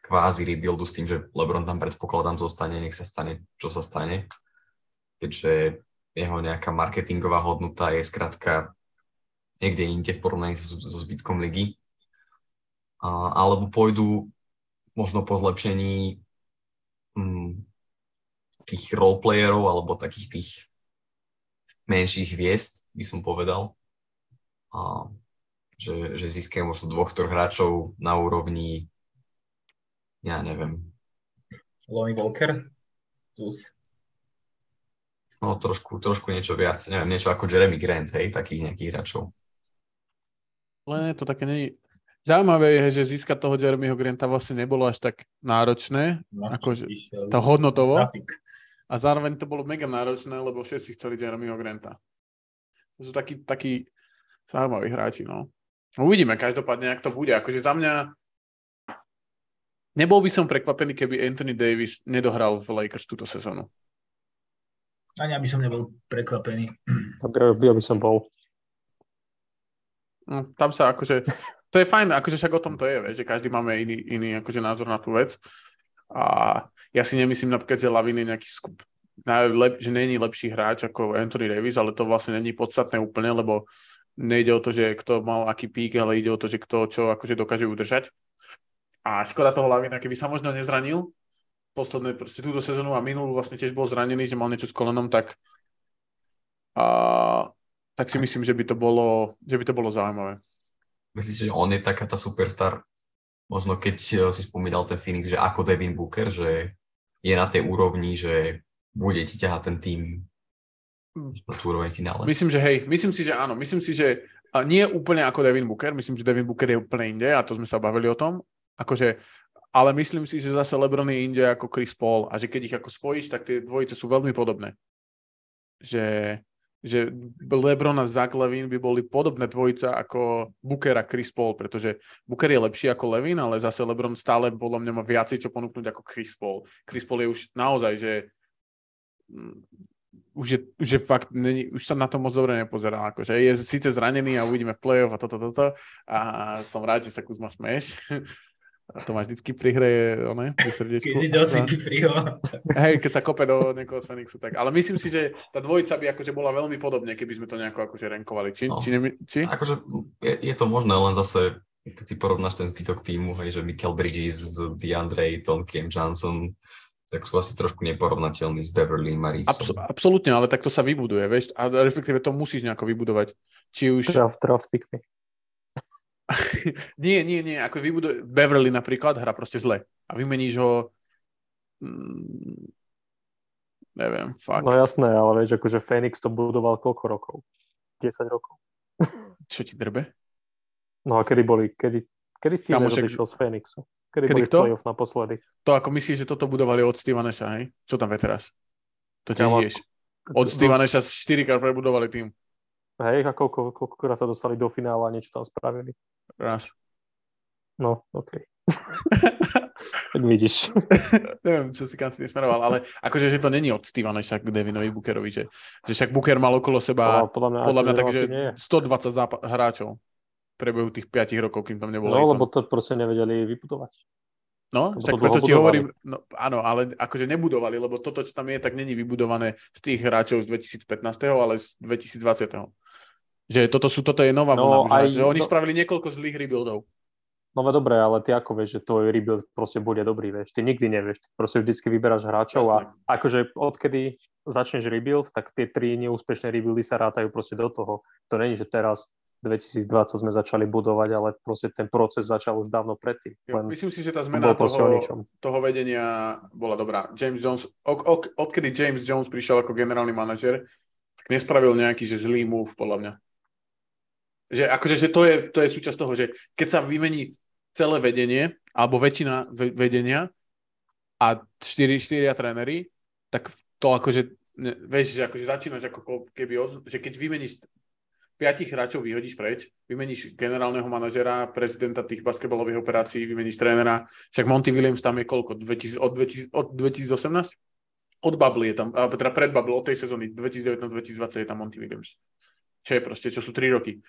Speaker 3: kvázi rebuildu s tým, že LeBron tam predpokladám zostane, nech sa stane, čo sa stane, keďže jeho nejaká marketingová hodnota je skrátka niekde inde v porovnaní so, so zbytkom ligy. A, alebo pôjdu možno po zlepšení hm, tých roleplayerov alebo takých tých menších hviezd, by som povedal. A, že, že získajú možno dvoch, troch hráčov na úrovni ja neviem.
Speaker 4: Lonnie Walker? Plus.
Speaker 3: No trošku, trošku niečo viac, neviem, niečo ako Jeremy Grant, hej, takých nejakých hráčov.
Speaker 1: Len to také není... Zaujímavé je, že získať toho Jeremyho Granta vlastne nebolo až tak náročné, no, ako to hodnotovo. A zároveň to bolo mega náročné, lebo všetci chceli Jeremyho Granta. To sú takí, takí zaujímaví hráči, no. Uvidíme každopádne, ak to bude. Akože za mňa Nebol by som prekvapený, keby Anthony Davis nedohral v Lakers túto sezónu.
Speaker 4: Ani ja by som nebol prekvapený.
Speaker 2: Tak by som bol.
Speaker 1: No, tam sa akože, to je fajn, akože však o tom to je, že každý máme iný, iný akože názor na tú vec. A ja si nemyslím napríklad, že Lavin je nejaký skup, najlep, že není lepší hráč ako Anthony Davis, ale to vlastne není podstatné úplne, lebo nejde o to, že kto mal aký pík, ale ide o to, že kto čo akože dokáže udržať. A škoda toho Lavina, keby sa možno nezranil, posledné, proste túto sezónu a minulú vlastne tiež bol zranený, že mal niečo s kolenom, tak, a, tak si myslím, že by to bolo, že by to bolo zaujímavé.
Speaker 3: Myslíš, že on je taká tá superstar, možno keď eh, si spomínal ten Phoenix, že ako Devin Booker, že je na tej úrovni, že bude ti ťahať ten tým na tú úroveň finále?
Speaker 1: Myslím, že hej, myslím si, že áno. Myslím si, že nie úplne ako Devin Booker, myslím, že Devin Booker je úplne inde a to sme sa bavili o tom, Akože, ale myslím si, že zase Lebron je inde ako Chris Paul a že keď ich ako spojíš, tak tie dvojice sú veľmi podobné. Že, že Lebron a Zach Levin by boli podobné dvojica ako Booker a Chris Paul, pretože Booker je lepší ako Levin, ale zase Lebron stále podľa mňa má viacej čo ponúknuť ako Chris Paul. Chris Paul je už naozaj, že mm, už je, už je fakt, není, už sa na to moc dobre nepozerá. Akože je síce zranený a uvidíme v play-off a toto, toto. A som rád, že sa Kuzma smeš. A to máš vždycky pri hre, one, pri srdiečku.
Speaker 4: Keď ide osinky
Speaker 1: Hej, keď sa kope do niekoho z Fenixu, tak. Ale myslím si, že tá dvojica by akože bola veľmi podobne, keby sme to nejako akože renkovali. Či, no. či, ne, či?
Speaker 3: Akože je, je, to možné, len zase, keď si porovnáš ten zbytok týmu, hej, že Michael Bridges, DeAndre Ayton, Kim Johnson, tak sú asi trošku neporovnateľní s Beverly Marisom. Abs-
Speaker 1: absolútne, ale tak to sa vybuduje, vieš, a respektíve to musíš nejako vybudovať. Či už...
Speaker 2: Draft, draft pickmi.
Speaker 1: nie, nie, nie. Ako vybuduje... Beverly napríklad hra proste zle. A vymeníš ho... Mm, neviem, fakt.
Speaker 2: No jasné, ale vieš, akože Phoenix to budoval koľko rokov? 10 rokov.
Speaker 1: Čo ti drbe?
Speaker 2: No a kedy boli, kedy, kedy Steve Nash odišiel z Phoenixu? Kedy, kedy boli kto? playoff naposledy?
Speaker 1: To ako myslíš, že toto budovali od Steve Nasha, hej? Čo tam je teraz? To tiež žiješ. Od Steve Nasha 4 krát prebudovali tým.
Speaker 2: Hej, a koľko, koľkokrát sa dostali do finála a niečo tam spravili?
Speaker 1: Raz.
Speaker 2: No, OK. tak vidíš.
Speaker 1: Neviem, čo si kam si nesmeroval, ale akože, že to není od Stevena však Devinovi Bookerovi, že, že však Booker mal okolo seba, podľa, podľa mňa, podľa mňa takže 120 zápa- hráčov prebehu tých 5 rokov, kým tam nebolo.
Speaker 2: No, lebo to proste nevedeli vybudovať.
Speaker 1: No, tak preto ti hovorím, no, áno, ale akože nebudovali, lebo toto, čo tam je, tak není vybudované z tých hráčov z 2015, ale z 2020. Že toto, sú, toto je nová no, vlna. Aj, že oni to... spravili niekoľko zlých rebuildov.
Speaker 2: No dobre, ale ty ako vieš, že tvoj rebuild proste bude dobrý, vieš. Ty nikdy nevieš, ty proste vždycky vyberáš hráčov Jasne. a akože odkedy začneš rebuild, tak tie tri neúspešné rebuildy sa rátajú proste do toho. To není, že teraz 2020 sme začali budovať, ale proste ten proces začal už dávno predtým.
Speaker 1: Jo, myslím si, že tá zmena toho, toho vedenia bola dobrá. James Jones, ok, ok, odkedy James Jones prišiel ako generálny manažer, tak nespravil nejaký že zlý move, podľa mňa. Že akože, že to je, to je súčasť toho, že keď sa vymení celé vedenie, alebo väčšina vedenia a 4, 4 tréneri, tak to akože, ne, vieš, že akože začínaš ako keby, že keď vymeníš piatich hráčov vyhodíš preč, vymeníš generálneho manažera, prezidenta tých basketbalových operácií, vymeníš trénera, však Monty Williams tam je koľko? 2000, od, 2000, od 2018? Od Bubble je tam, teda pred Bubble, od tej sezóny 2019-2020 je tam Monty Williams. Čo je proste, čo sú 3 roky.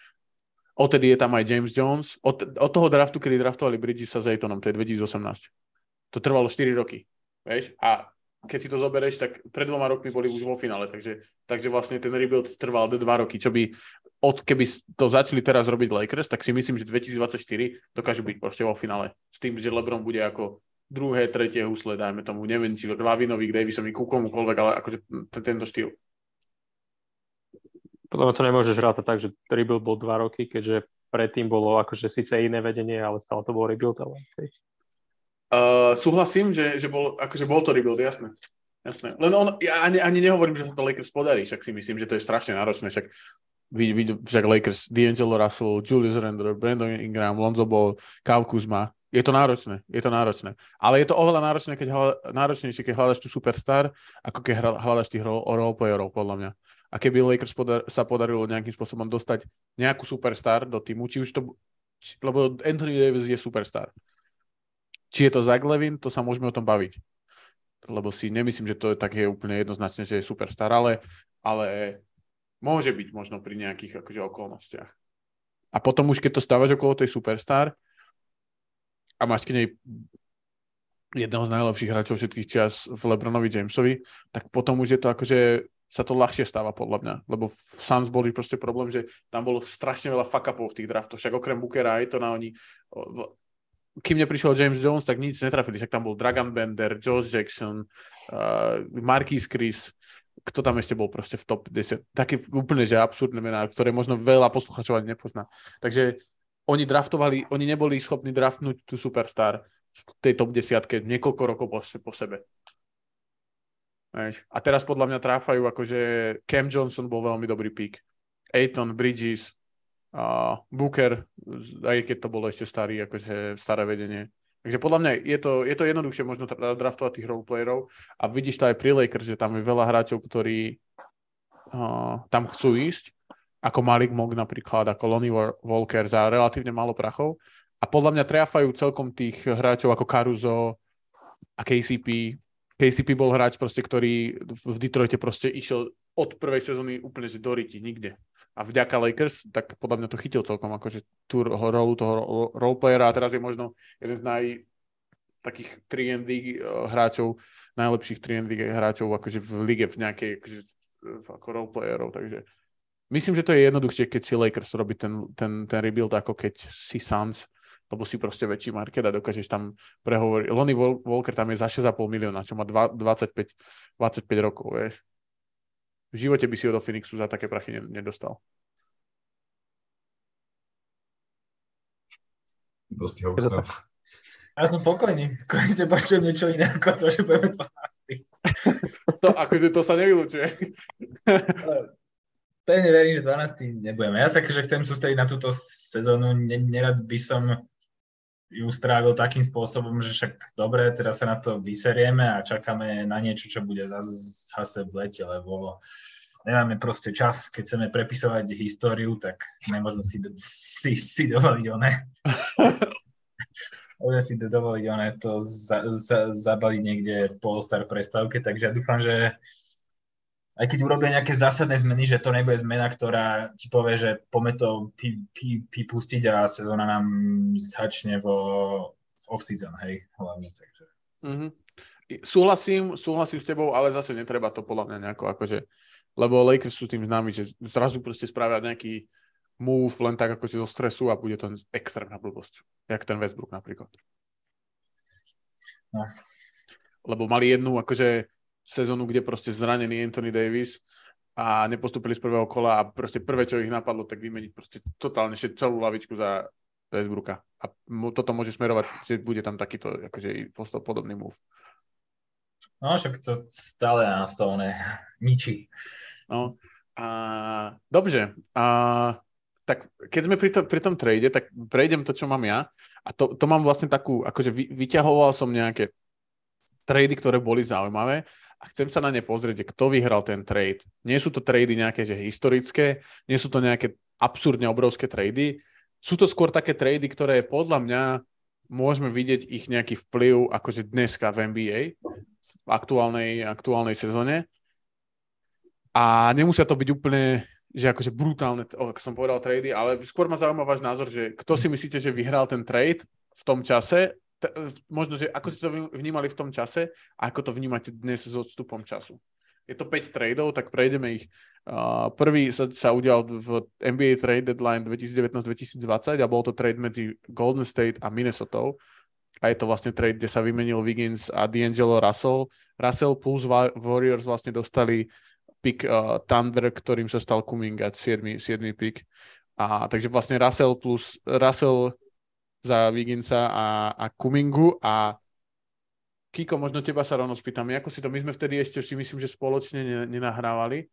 Speaker 1: Odtedy je tam aj James Jones. Od, od toho draftu, kedy draftovali Bridges sa Zaytonom, to je 2018. To trvalo 4 roky. Vieš? A keď si to zoberieš, tak pred dvoma rokmi boli už vo finále, takže, takže vlastne ten rebuild trval dva roky, čo by od keby to začali teraz robiť Lakers, tak si myslím, že 2024 dokážu byť proste vo finále. S tým, že LeBron bude ako druhé, tretie husle, dajme tomu, neviem, či Lavinovi, Davisovi, ku komukoľvek, ale akože tento štýl.
Speaker 2: Podľa to nemôžeš rátať tak, že rebuild bol dva roky, keďže predtým bolo akože síce iné vedenie, ale stále to bol rebuild, ale.
Speaker 1: Uh, súhlasím, že, že bol, akože bol to rebuild, jasné. Jasné. Len on, ja ani, ani nehovorím, že sa to Lakers podarí, však si myslím, že to je strašne náročné, však vid, vid, však Lakers, D'Angelo Russell, Julius Randle, Brandon Ingram, Lonzo Ball, Kyle Kuzma, je to náročné, je to náročné. Ale je to oveľa náročné, keď hľada, náročnejšie, keď hľadaš tu superstar, ako keď hľadaš tých roleplayerov, podľa mňa. A keby Lakers podar, sa podarilo nejakým spôsobom dostať nejakú superstar do týmu, či už to, či, lebo Anthony Davis je superstar. Či je to Zach Levin, to sa môžeme o tom baviť. Lebo si nemyslím, že to je také úplne jednoznačne, že je superstar, ale, ale môže byť možno pri nejakých akože, okolnostiach. A potom už keď to stávaš okolo tej superstar a máš k nej jedného z najlepších hráčov všetkých čas v Lebronovi Jamesovi, tak potom už je to akože sa to ľahšie stáva podľa mňa, lebo v Suns boli proste problém, že tam bolo strašne veľa fuck v tých draftoch, však okrem Bookera aj to na oni kým neprišiel James Jones, tak nič netrafili. Však tam bol Dragon Bender, Josh Jackson, uh, Marquis Chris, kto tam ešte bol proste v top 10. Také úplne, že absurdné mená, ktoré možno veľa posluchačov ani nepozná. Takže oni draftovali, oni neboli schopní draftnúť tú superstar v tej top 10 niekoľko rokov po, po sebe. A teraz podľa mňa tráfajú, akože Cam Johnson bol veľmi dobrý pík. Aiton, Bridges, a Booker, aj keď to bolo ešte starý, akože staré vedenie. Takže podľa mňa je to, je to jednoduchšie možno draftovať tých roleplayerov a vidíš to aj pri Lakers, že tam je veľa hráčov, ktorí uh, tam chcú ísť, ako Malik Mog napríklad, ako Lonnie Walker za relatívne málo prachov a podľa mňa triafajú celkom tých hráčov ako Caruso a KCP. KCP bol hráč proste, ktorý v Detroite proste išiel od prvej sezóny úplne že do riti, nikde. A vďaka Lakers, tak podľa mňa to chytil celkom akože tú rolu toho roleplayera. A teraz je možno jeden z naj takých 3 eh, hráčov, najlepších 3 hráčov akože v lige v nejakej akože, ako roleplayerov, takže myslím, že to je jednoduchšie, keď si Lakers robí ten, ten, ten rebuild, ako keď si Suns, lebo si proste väčší market a dokážeš tam prehovoriť. Lonnie Walker tam je za 6,5 milióna, čo má 25, 25 rokov, vieš. V živote by si ho do Phoenixu za také prachy nedostal.
Speaker 3: Dosť ho.
Speaker 4: Ja som pokojný. Konečne počujem niečo iné ako to, že budeme
Speaker 1: 12. to, akože to sa nevylučuje.
Speaker 4: Pevne verím, že 12. nebudeme. Ja sa akože chcem sústrediť na túto sezónu. Nerad by som ju strávil takým spôsobom, že však dobre, teraz sa na to vyserieme a čakáme na niečo, čo bude zase v lete, lebo nemáme proste čas, keď chceme prepisovať históriu, tak nemôžeme si, si, si dovoliť oné. Môžeme si dovoliť oné to za, za, zabaliť niekde po star prestávke, takže ja dúfam, že aj keď urobia nejaké zásadné zmeny, že to nebude zmena, ktorá ti povie, že poďme to vypustiť a sezóna nám začne vo, v off-season, hej, hlavne, takže.
Speaker 1: Mm-hmm. Súhlasím, súhlasím s tebou, ale zase netreba to podľa mňa nejako akože, lebo Lakers sú tým známi, že zrazu proste spravia nejaký move len tak ako si zo stresu a bude to extrémna blbosť, jak ten Westbrook napríklad. No. Lebo mali jednu akože sezónu, kde proste zranený Anthony Davis a nepostupili z prvého kola a proste prvé, čo ich napadlo, tak vymeniť proste totálne celú lavičku za Westbrooka. A toto môže smerovať, že bude tam takýto akože podobný move.
Speaker 4: No, však to stále ne, ničí.
Speaker 1: No, a dobře. A, tak keď sme pri, to, pri tom trade, tak prejdem to, čo mám ja. A to, to mám vlastne takú, akože vy, vyťahoval som nejaké trady, ktoré boli zaujímavé a chcem sa na ne pozrieť, kto vyhral ten trade. Nie sú to trady nejaké že historické, nie sú to nejaké absurdne obrovské trady. Sú to skôr také trady, ktoré podľa mňa môžeme vidieť ich nejaký vplyv akože dneska v NBA v aktuálnej, aktuálnej sezóne. A nemusia to byť úplne že akože brutálne, ako som povedal, trady, ale skôr ma zaujíma váš názor, že kto si myslíte, že vyhral ten trade v tom čase, t- možno, že ako ste to vnímali v tom čase a ako to vnímate dnes s odstupom času. Je to 5 tradeov, tak prejdeme ich. Uh, prvý sa, sa udial v NBA trade deadline 2019-2020 a bol to trade medzi Golden State a Minnesota. A je to vlastne trade, kde sa vymenil Wiggins a D'Angelo Russell. Russell plus Warriors vlastne dostali pick uh, Thunder, ktorým sa stal Kuminga, 7. 7. pick. A, takže vlastne Russell plus Russell za Viginca a, a Kumingu a Kiko, možno teba sa rovno spýtam, ako si to, my sme vtedy ešte si myslím, že spoločne nenahrávali,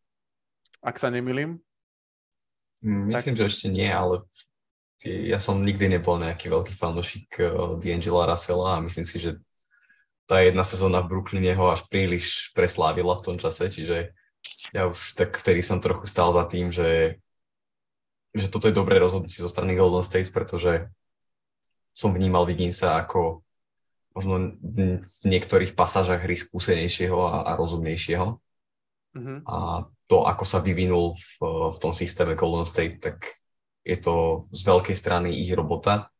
Speaker 1: ak sa nemilím.
Speaker 3: Mm, myslím, tak... že ešte nie, ale ja som nikdy nebol nejaký veľký fanúšik uh, D'Angela Russella a myslím si, že tá jedna sezóna v Brooklyne ho až príliš preslávila v tom čase, čiže ja už tak vtedy som trochu stál za tým, že, že toto je dobré rozhodnutie zo strany Golden State, pretože som vnímal Viginsa ako možno v niektorých pasážach hry skúsenejšieho a, a rozumnejšieho. Mm-hmm. A to, ako sa vyvinul v, v tom systéme Golden State, tak je to z veľkej strany ich robota.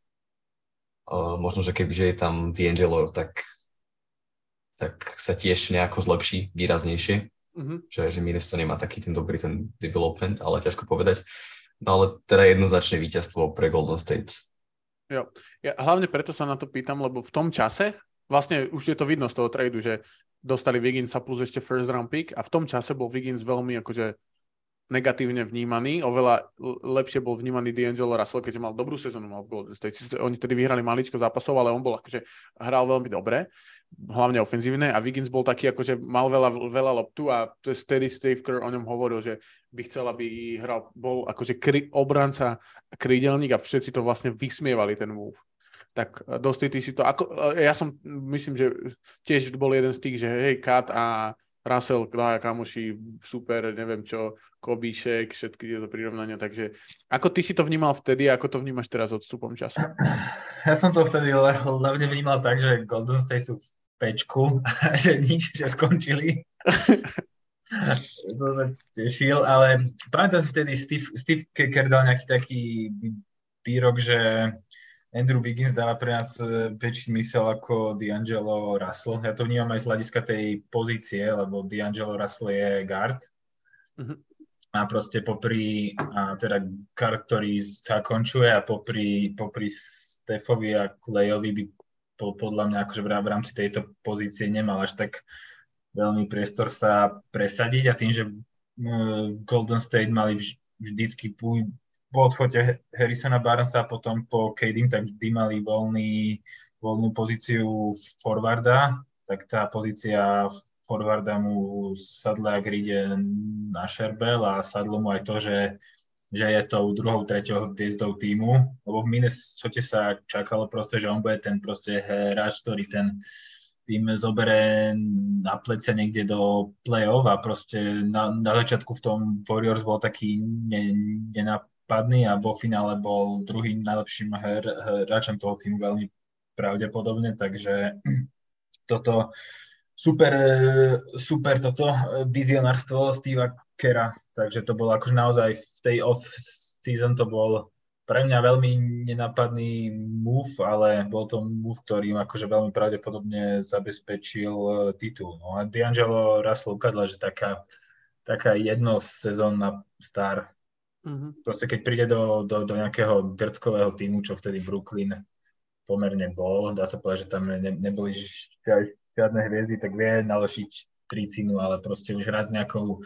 Speaker 3: Uh, možno, že kebyže je tam D'Angelo, tak, tak sa tiež nejako zlepší výraznejšie. Mm-hmm. Že, že nemá taký ten dobrý ten development, ale ťažko povedať. No ale teda jednoznačné víťazstvo pre Golden State.
Speaker 1: Jo. Ja hlavne preto sa na to pýtam, lebo v tom čase, vlastne už je to vidno z toho tradu, že dostali Wigginsa plus ešte first round pick a v tom čase bol Wiggins veľmi akože negatívne vnímaný, oveľa lepšie bol vnímaný D'Angelo Russell, keďže mal dobrú sezónu mal v Golden State. Oni tedy vyhrali maličko zápasov, ale on bol akože hral veľmi dobre hlavne ofenzívne a Wiggins bol taký, akože mal veľa, veľa loptu a steady Steve Kerr o ňom hovoril, že by chcel, aby hral, bol akože kry, obranca krídelník a všetci to vlastne vysmievali ten move. Tak eh, dosti ty si to, ako, eh, ja som, myslím, že tiež bol jeden z tých, že hej, Kat a Russell, Klaja, kamoši, super, neviem čo, Kobíšek, všetky tieto prirovnania, takže ako ty si to vnímal vtedy a ako to vnímaš teraz odstupom času?
Speaker 4: Ja som to vtedy hlavne vnímal tak, že Golden State sú pečku, že nič, že skončili. to sa tešil, ale pamätám si vtedy Steve, Steve Kerr dal nejaký taký výrok, že Andrew Wiggins dáva pre nás e, väčší zmysel ako D'Angelo Russell. Ja to vnímam aj z hľadiska tej pozície, lebo D'Angelo Russell je guard. Uh-huh. A proste popri, a teda guard, ktorý sa končuje a popri, popri Stefovi a Klejovi by po, podľa mňa akože v rámci tejto pozície nemal až tak veľmi priestor sa presadiť a tým, že v Golden State mali vždycky po odchode Harrisona Barnesa a potom po KD, tak vždy mali voľný, voľnú pozíciu forwarda, tak tá pozícia forwarda mu sadla, ak ide na Šerbel a sadlo mu aj to, že že je tou druhou, treťou hviezdou týmu, lebo v Minnesota sa čakalo proste, že on bude ten proste hráč, ktorý ten tým zobere na plece niekde do play-off a proste na, na začiatku v tom Warriors bol taký ne, nenapadný a vo finále bol druhým najlepším her, hráčom toho týmu veľmi pravdepodobne, takže toto super, super toto vizionárstvo Steva Kera, takže to bolo akože naozaj v tej off-season to bol pre mňa veľmi nenapadný move, ale bol to move, ktorým akože veľmi pravdepodobne zabezpečil e, titul. No a D'Angelo Russell ukázal, že taká, taká jednosezónna star. Mm-hmm. Proste keď príde do, do, do nejakého grckového týmu, čo vtedy Brooklyn pomerne bol, dá sa povedať, že tam ne, neboli žiadne hviezdy, tak vie naložiť tricinu, ale proste už hrať s nejakou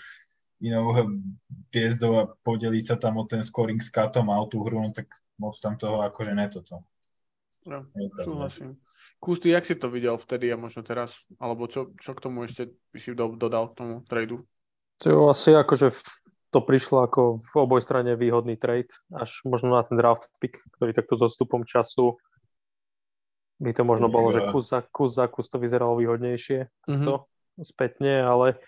Speaker 4: inou hviezdou a podeliť sa tam o ten scoring s katom a o tú hru, no tak moc tam toho akože ne toto.
Speaker 1: No, súhlasím. Kusty, jak si to videl vtedy a možno teraz? Alebo čo, čo k tomu ešte by si do, dodal k tomu tradu?
Speaker 2: To asi akože to prišlo ako v oboj strane výhodný trade, až možno na ten draft pick, ktorý takto so stupom času by to možno bolo, že kus za kus, za kus to vyzeralo výhodnejšie mm-hmm. to spätne, ale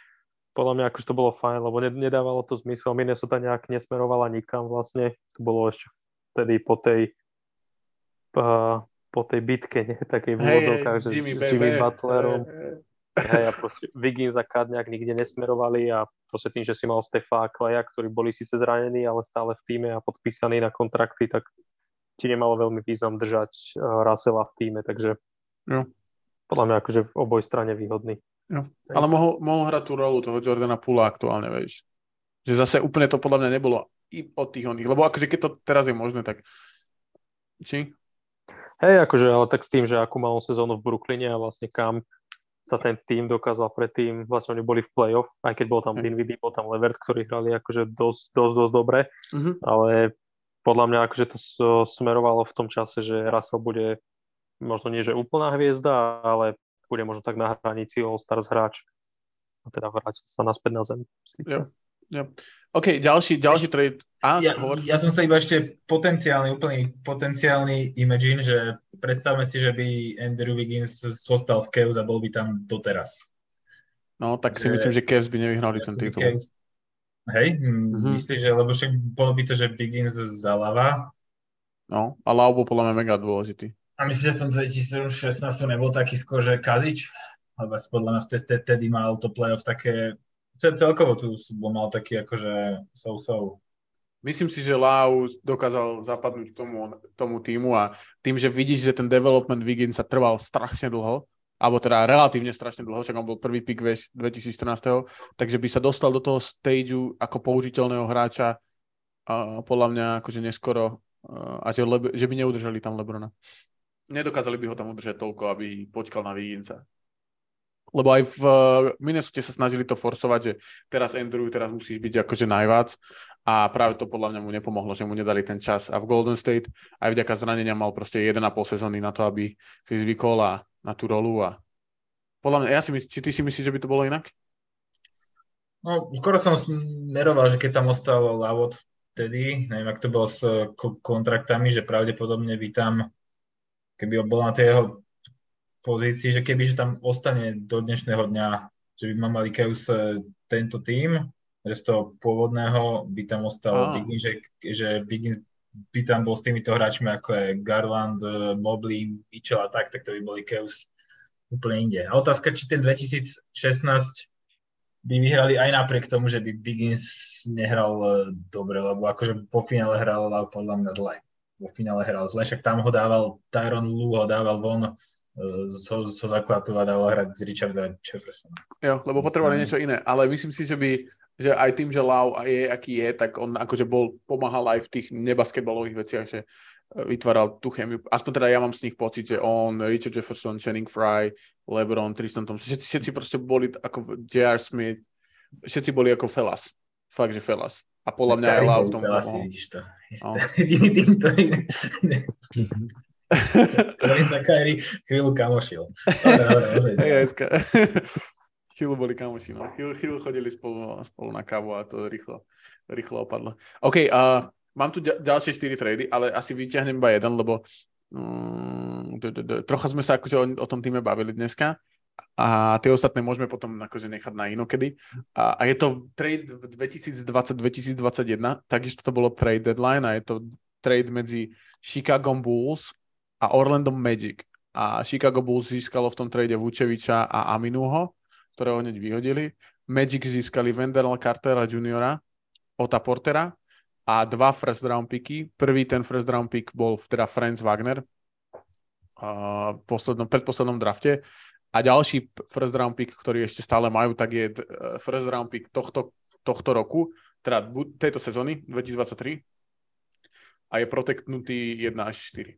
Speaker 2: podľa mňa akože to bolo fajn, lebo nedávalo to zmysel. Minnesota nejak nesmerovala nikam vlastne. To bolo ešte vtedy po tej uh, po tej bitke, nie? takej v úvodzovkách, že Jimmy, s Jimmy Butlerom. Hej, a proste Wiggins a Kadňák nikde nesmerovali a proste tým, že si mal Stefa a Kleja, ktorí boli síce zranení, ale stále v týme a podpísaní na kontrakty, tak ti nemalo veľmi význam držať uh, Russella v týme, takže jo. podľa mňa akože v oboj strane výhodný.
Speaker 1: Jo. Ale mohol, mohol hrať tú rolu toho Jordana Pula aktuálne, vieš. Že zase úplne to podľa mňa nebolo i od tých oných, lebo akože keď to teraz je možné, tak či?
Speaker 2: Hej, akože, ale tak s tým, že akú malú sezónu v Brooklyne a vlastne kam sa ten tým dokázal predtým, vlastne oni boli v playoff, aj keď bol tam mm. Dinwiddie, bol tam Levert, ktorí hrali akože dosť, dosť, dosť dobre, mm-hmm. ale podľa mňa akože to smerovalo v tom čase, že Russell bude možno nie, že úplná hviezda, ale bude možno tak na hranici All-Stars hráč a teda vrátiť sa naspäť na zem.
Speaker 1: Ja, ja. OK, ďalší, ďalší trade.
Speaker 4: A, ja, ja som sa iba ešte potenciálny, úplný potenciálny imagine, že predstavme si, že by Andrew Wiggins zostal v Cavs a bol by tam doteraz.
Speaker 1: No, tak že, si myslím, že Cavs by nevyhrali ten titul. Cavs,
Speaker 4: hej, mm-hmm. myslíš, že, lebo však bolo by to, že Wiggins zalava.
Speaker 1: No, a Lau bol podľa mňa mega dôležitý.
Speaker 4: A myslím, že v tom 2016 nebol taký skôr, že Kazič, lebo podľa mňa vtedy mal to playoff také, celkovo tu mal taký akože so-so.
Speaker 1: Myslím si, že Lau dokázal zapadnúť tomu, tomu týmu a tým, že vidíš, že ten development Wiggins sa trval strašne dlho, alebo teda relatívne strašne dlho, však on bol prvý pick 2014, takže by sa dostal do toho stageu ako použiteľného hráča a podľa mňa akože neskoro a že, Lebe, že by neudržali tam Lebrona nedokázali by ho tam udržať toľko, aby počkal na Viginca. Lebo aj v Minnesota sa snažili to forsovať, že teraz Andrew, teraz musíš byť akože najvác a práve to podľa mňa mu nepomohlo, že mu nedali ten čas. A v Golden State aj vďaka zranenia mal proste 1,5 sezóny na to, aby si zvykol a na tú rolu a podľa mňa, ja si myslím, či ty si myslíš, že by to bolo inak?
Speaker 4: No, skoro som smeroval, že keď tam ostal Lavot vtedy, neviem, ak to bolo s kontraktami, že pravdepodobne by tam keby bol na tej jeho pozícii, že keby že tam ostane do dnešného dňa, že by mal Malikeus e, tento tým, že z toho pôvodného by tam ostal ah. že, že Biggins by tam bol s týmito hráčmi ako je Garland, e, Mobley, Mitchell a tak, tak to by boli Keus úplne inde. A otázka, či ten 2016 by vyhrali aj napriek tomu, že by Biggins nehral e, dobre, lebo akože po finále hral podľa mňa zle vo finále hral zle, však tam ho dával, Tyron Lu ho dával von e, zo, zo základu a dával hrať z Richarda Jeffersona.
Speaker 1: Jo, lebo potrebovali niečo iné, ale myslím si, že by že aj tým, že Lau je, aký je, tak on akože bol, pomáhal aj v tých nebasketbalových veciach, že e, vytváral tú chemiu. Aspoň teda ja mám z nich pocit, že on, Richard Jefferson, Channing Fry, LeBron, Tristan Thompson, všetci, všetci proste boli ako J.R. Smith, všetci boli ako Felas. Fakt, že Felas. A podľa mňa aj Lau tomu. Vidíš to. No. Jediný tým, ktorý...
Speaker 4: ktorý sa Kairi chvíľu kamošil.
Speaker 1: chvíľu boli kamoši, no. Chvíľu, chvíľu chodili spolu, spolu na kávu a to rýchlo, rýchlo opadlo. OK, uh, mám tu ďalšie 4 trady, ale asi vyťahnem iba jeden, lebo um, trocha sme sa akože o, o tom týme bavili dneska a tie ostatné môžeme potom akože nechať na inokedy. A, a je to trade v 2020-2021, takisto to bolo trade deadline a je to trade medzi Chicago Bulls a Orlando Magic. A Chicago Bulls získalo v tom trade Vučeviča a Aminuho, ktorého hneď vyhodili. Magic získali Wendell Cartera Juniora, Ota Portera a dva first round picky. Prvý ten first round pick bol teda Franz Wagner v poslednom, predposlednom drafte a ďalší first round pick, ktorý ešte stále majú, tak je eh, first round pick tohto, tohto roku, teda tejto sezóny 2023 a je protektnutý 1 až 4.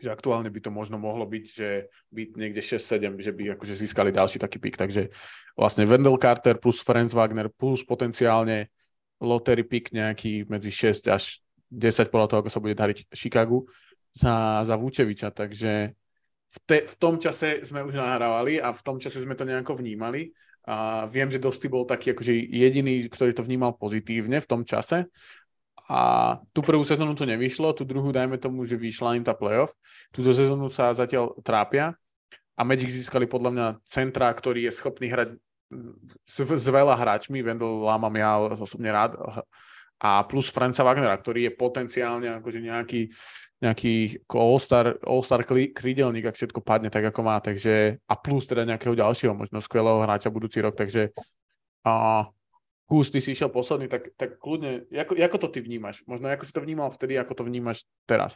Speaker 1: Že aktuálne by to možno mohlo byť, že byť niekde 6-7, že by akože získali ďalší taký pick. Takže vlastne Wendell Carter plus Franz Wagner plus potenciálne lottery pick nejaký medzi 6 až 10 podľa toho, ako sa bude dariť Chicagu za, za Vučeviča. Takže v, te, v tom čase sme už nahrávali a v tom čase sme to nejako vnímali. A viem, že Dosti bol taký akože jediný, ktorý to vnímal pozitívne v tom čase. A tú prvú sezónu to nevyšlo, tú druhú dajme tomu, že vyšla im tá playoff. Túto sezónu sa zatiaľ trápia a Magic získali podľa mňa centra, ktorý je schopný hrať s, s veľa hráčmi, Vendela mám ja osobne rád, a plus Franca Wagnera, ktorý je potenciálne akože nejaký, nejaký all-star, all-star krídelník, ak všetko padne tak, ako má, takže a plus teda nejakého ďalšieho, možno skvelého hráča budúci rok, takže a, Kús, ty si išiel posledný, tak, tak kľudne, ako, ako to ty vnímaš? Možno ako si to vnímal vtedy, ako to vnímaš teraz?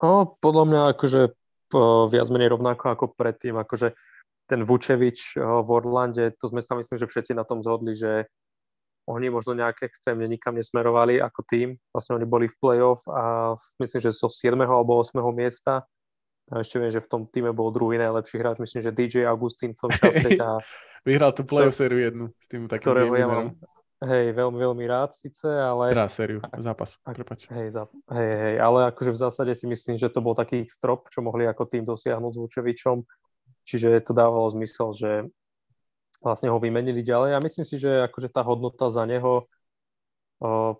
Speaker 2: No, podľa mňa akože viac menej rovnako ako predtým, akože ten Vučevič v Orlande, to sme sa myslím, že všetci na tom zhodli, že oni možno nejak extrémne nikam nesmerovali ako tým. Vlastne oni boli v playoff a myslím, že zo 7. alebo 8. miesta. A ešte viem, že v tom týme bol druhý najlepší hráč, myslím, že DJ Augustín v tom čase. A
Speaker 1: Vyhral tú playoff sériu jednu s tým takým ktorého ja mám,
Speaker 2: hej, veľmi, veľmi rád síce, ale...
Speaker 1: Teda sériu, zápas, prepač.
Speaker 2: Hej, za, hej, hej, ale akože v zásade si myslím, že to bol taký strop, čo mohli ako tým dosiahnuť s Vučevičom, čiže to dávalo zmysel, že vlastne ho vymenili ďalej a myslím si, že akože tá hodnota za neho uh,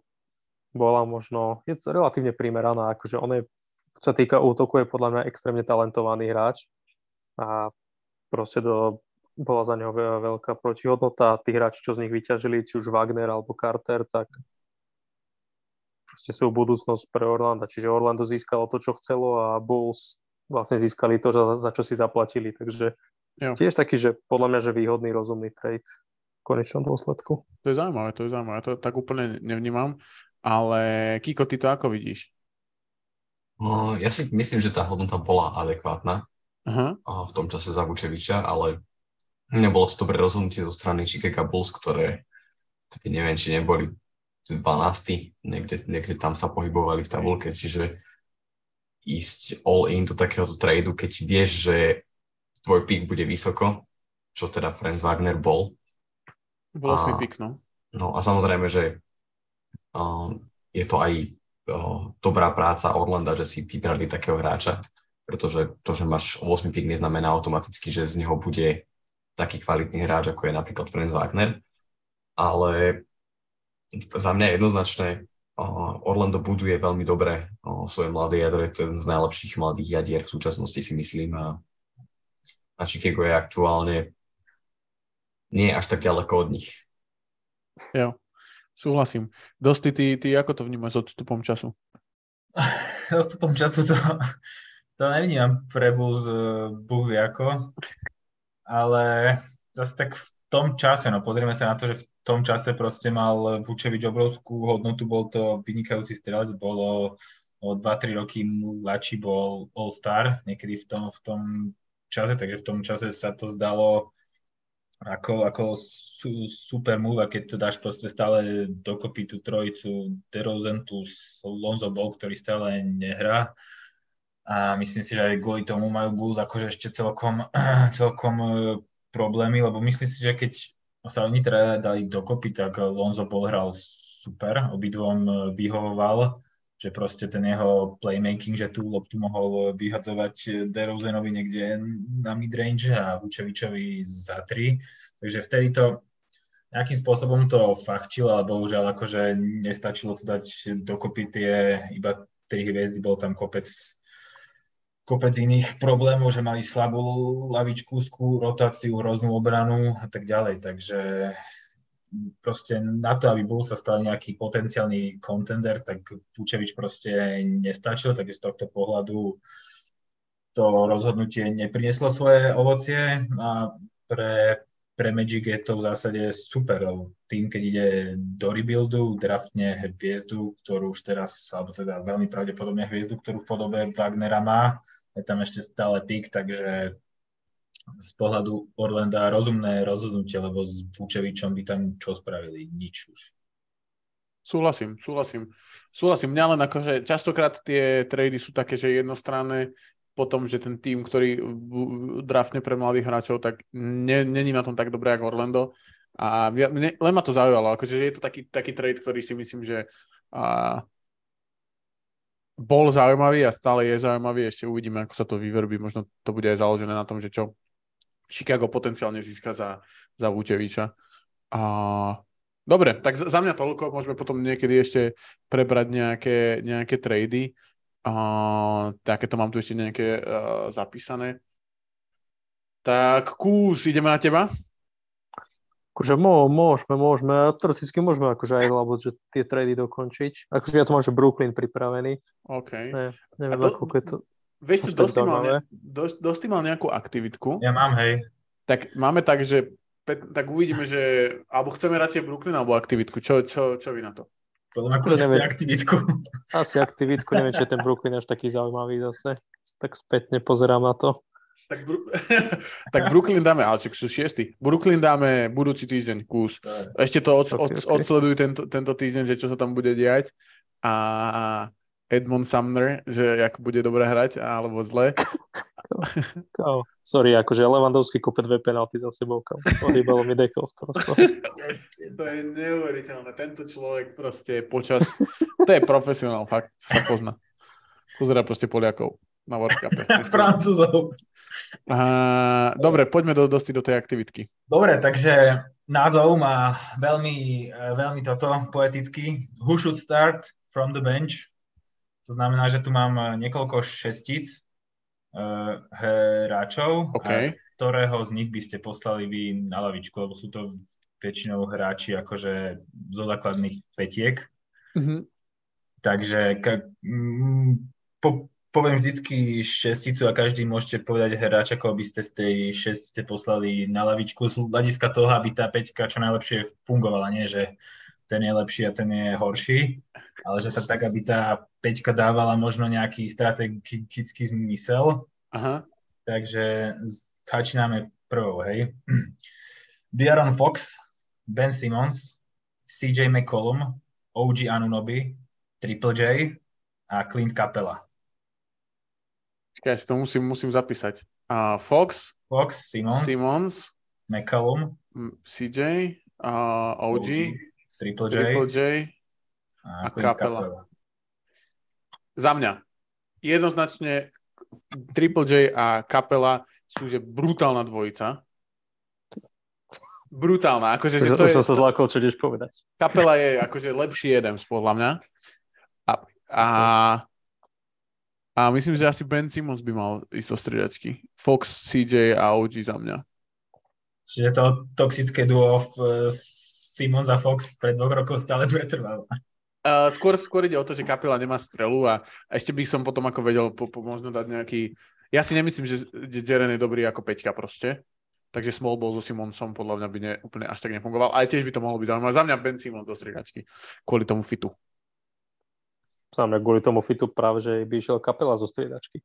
Speaker 2: bola možno, je relatívne primeraná, akože on je, čo týka útoku, je podľa mňa extrémne talentovaný hráč a proste do, bola za neho veľká protihodnota. Tí hráči, čo z nich vyťažili, či už Wagner alebo Carter, tak proste sú budúcnosť pre Orlando. Čiže Orlando získalo to, čo chcelo a Bulls vlastne získali to, za, za čo si zaplatili. Takže Jo. Tiež taký, že podľa mňa, že výhodný, rozumný trade v konečnom dôsledku.
Speaker 1: To je zaujímavé, to je zaujímavé. To tak úplne nevnímam. Ale Kiko, ty to ako vidíš?
Speaker 3: No, ja si myslím, že tá hodnota bola adekvátna uh-huh. v tom čase za Vučeviča, ale nebolo to dobré rozhodnutie zo strany Chicago Bulls, ktoré neviem, či neboli 12. Niekde, niekde tam sa pohybovali v tabulke, čiže ísť all in do takéhoto tradu, keď vieš, že tvoj pík bude vysoko, čo teda Franz Wagner bol.
Speaker 1: Bol a, pík, no.
Speaker 3: No a samozrejme, že uh, je to aj uh, dobrá práca Orlanda, že si vybrali takého hráča, pretože to, že máš 8 pík, neznamená automaticky, že z neho bude taký kvalitný hráč, ako je napríklad Franz Wagner. Ale za mňa jednoznačne uh, Orlando buduje veľmi dobre svoje mladé jadro, je to jeden z najlepších mladých jadier v súčasnosti si myslím a a Chicago je aktuálne nie až tak ďaleko od nich.
Speaker 1: Jo, súhlasím. Dosti, ty, ty ako to vnímaš s odstupom času?
Speaker 4: odstupom času to, to nevnímam pre Bulls Búh ako, ale zase tak v tom čase, no pozrieme sa na to, že v tom čase proste mal Vučevič obrovskú hodnotu, bol to vynikajúci strelec, bolo o 2-3 roky mladší bol All-Star, niekedy v tom, v tom čase, takže v tom čase sa to zdalo ako, ako su, super move a keď to dáš proste stále dokopy tú trojicu DeRozan plus Lonzo Ball, ktorý stále nehrá. A myslím si, že aj kvôli tomu majú Bulls akože ešte celkom, celkom e, problémy, lebo myslím si, že keď sa oni teda dali dokopy, tak Lonzo Ball hral super, obidvom e, vyhovoval že proste ten jeho playmaking, že tú loptu mohol vyhadzovať DeRozanovi niekde na midrange a Vučevičovi za tri. Takže vtedy to nejakým spôsobom to fachčilo, ale bohužiaľ akože nestačilo to dať dokopy tie iba tri hviezdy, bol tam kopec kopec iných problémov, že mali slabú lavičku, rotáciu, hroznú obranu a tak ďalej. Takže proste na to, aby bol sa stal nejaký potenciálny kontender, tak Vučevič proste nestačil, takže z tohto pohľadu to rozhodnutie neprinieslo svoje ovocie a pre, pre Magic je to v zásade super. Tým, keď ide do rebuildu, draftne hviezdu, ktorú už teraz, alebo teda veľmi pravdepodobne hviezdu, ktorú v podobe Wagnera má, je tam ešte stále pík, takže z pohľadu Orlanda rozumné rozhodnutie, lebo s Vučevičom by tam čo spravili? Nič už.
Speaker 1: Súhlasím, súhlasím. Súhlasím, mňa len akože častokrát tie trady sú také, že jednostranné potom, že ten tým, ktorý draftne pre mladých hráčov, tak není na tom tak dobré ako Orlando. A mne, len ma to zaujalo, akože je to taký, taký trade, ktorý si myslím, že a, bol zaujímavý a stále je zaujímavý. Ešte uvidíme, ako sa to vyverbí. Možno to bude aj založené na tom, že čo Chicago potenciálne získa za, za Vučeviča. A dobre, tak za mňa toľko, môžeme potom niekedy ešte prebrať nejaké, nejaké trady. A, takéto mám tu ešte nejaké uh, zapísané. Tak Kús, ideme na teba?
Speaker 2: Akože mô, môžeme, môžeme, teoreticky môžeme akože aj lebo, že tie trady dokončiť. Akože ja to mám, že Brooklyn pripravený.
Speaker 1: OK.
Speaker 2: Ne, neviem,
Speaker 1: A to-
Speaker 2: ako je to...
Speaker 1: Vieš, čo, dosť mal, ne, dosť, dosť mal nejakú aktivitku.
Speaker 4: Ja mám, hej.
Speaker 1: Tak máme tak, že pe- tak uvidíme, že alebo chceme radšej Brooklyn alebo aktivitku. Čo, čo, čo vy na to?
Speaker 4: Podľa mňa aktivitku.
Speaker 2: Asi aktivitku, neviem, či je ten Brooklyn až taký zaujímavý zase. Tak spätne pozerám na to.
Speaker 1: Tak, Bru- tak Brooklyn dáme, ale čak sú šiesti. Brooklyn dáme budúci týždeň kus. Ešte to od,
Speaker 2: Ok,
Speaker 1: od,
Speaker 2: ok.
Speaker 1: odsledujú tento, tento týždeň, že čo sa tam bude diať. A Edmond Sumner, že ako bude dobre hrať, alebo zle.
Speaker 2: Kámo, sorry, akože Lewandowski kope dve penalty za sebou, kámo. Ohýbalo mi dekel skoro.
Speaker 1: To je neuveriteľné. Tento človek proste počas... To je profesionál, fakt, sa pozná. Pozera proste Poliakov na World Cupe.
Speaker 4: Francúzov.
Speaker 1: Dobre, poďme do, dosti do tej aktivitky.
Speaker 4: Dobre, takže názov má veľmi, eh, veľmi toto poetický. Who should start from the bench? To znamená, že tu mám eh, niekoľko šestíc uh, hráčov,
Speaker 1: OK.
Speaker 4: a ktorého z nich by ste poslali vy na lavičku, lebo sú to väčšinou hráči akože zo základných petiek.
Speaker 1: Mhm.
Speaker 4: Takže ka- mm, po, poviem vždycky šesticu a každý môžete povedať hráča, koho by ste z tej šestice poslali na lavičku z hľadiska toho, aby tá peťka čo najlepšie fungovala. Nie, že ten je lepší a ten je horší, ale že to tak, aby tá peťka dávala možno nejaký strategický zmysel.
Speaker 1: Aha.
Speaker 4: Takže začíname prvou, hej. Diaron Fox, Ben Simmons, CJ McCollum, OG Anunoby, Triple J a Clint Capella.
Speaker 1: Čakaj, si to musím, musím zapísať. A Fox,
Speaker 4: Fox, Simmons,
Speaker 1: Simmons,
Speaker 4: McCollum,
Speaker 1: CJ, a OG,
Speaker 4: Triple J,
Speaker 1: Triple J.
Speaker 4: a
Speaker 1: a
Speaker 4: Clint
Speaker 1: Capella.
Speaker 4: Capella.
Speaker 1: Za mňa. Jednoznačne Triple J a Kapela sú že brutálna dvojica. Brutálna. Akože, že to
Speaker 2: už
Speaker 1: je,
Speaker 2: som sa zlákol, čo ideš povedať.
Speaker 1: Kapela je akože lepší jeden podľa mňa. A, a, a myslím, že asi Ben Simmons by mal ísť do striedačky. Fox, CJ a OG za mňa.
Speaker 4: Čiže to toxické duo v Simmons a Fox pred dvoch rokov stále pretrvalo.
Speaker 1: Uh, skôr, skôr ide o to, že kapela nemá strelu a ešte by som potom ako vedel po, po, možno dať nejaký... Ja si nemyslím, že, Jaren je dobrý ako Peťka proste. Takže small ball so Simonsom podľa mňa by ne, úplne až tak nefungoval. Ale tiež by to mohlo byť zaujímavé. Za mňa Ben Simons do striedačky. Kvôli tomu fitu.
Speaker 2: Sám ja kvôli tomu fitu práve, že by išiel kapela zo striedačky.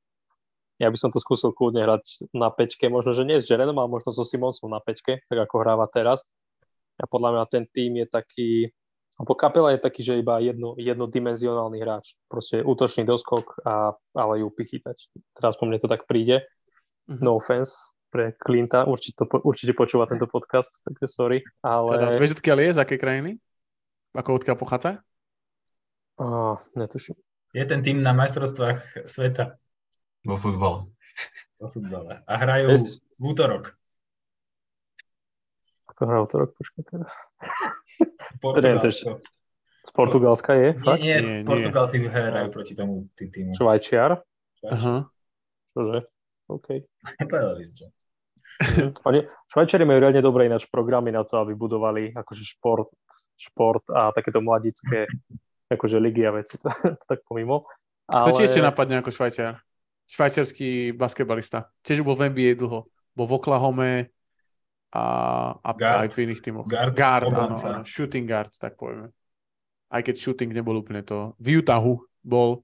Speaker 2: Ja by som to skúsil kľudne hrať na pečke, možno, že nie s Jerenom, ale možno so Simonsom na pečke, tak ako hráva teraz. A podľa mňa ten tým je taký, alebo kapela je taký, že iba jedno, jednodimenzionálny hráč. Proste útočný doskok, a, ale ju chytať. Teraz po mne to tak príde.
Speaker 1: Mhm.
Speaker 2: No offense pre Clinta, určite, to, určite počúva tento podcast, takže sorry. Ale
Speaker 1: Teda, vieš, odkiaľ je? Z akej krajiny? Ako odkiaľ pochádza?
Speaker 2: oh, netuším.
Speaker 4: Je ten tým na majstrovstvách sveta
Speaker 3: vo futbale.
Speaker 4: vo futbale. A hrajú v útorok.
Speaker 2: Kto hral to rok? Počkaj teraz.
Speaker 4: Portugalsko.
Speaker 2: Z Portugalska je?
Speaker 4: Nie,
Speaker 2: Fakt?
Speaker 4: nie,
Speaker 1: Nie, nie.
Speaker 4: Portugalci hrajú proti tomu tý- týmu.
Speaker 2: Švajčiar?
Speaker 1: Aha.
Speaker 2: Čože? OK.
Speaker 4: Povedali ste.
Speaker 2: Oni, Švajčiari majú riadne dobré ináč programy na to, aby budovali akože šport, šport a takéto mladické akože ligy a veci, to, to tak pomimo.
Speaker 1: Ale... To ešte napadne ako Švajčiar. Švajčiarský basketbalista. Tiež bol v NBA dlho. Bol v Oklahome a, a
Speaker 4: Guard.
Speaker 1: aj v iných týmoch.
Speaker 4: Guard,
Speaker 1: guard áno,
Speaker 4: obranca.
Speaker 1: áno. Shooting guard, tak povieme. Aj keď shooting nebol úplne to. V Utahu bol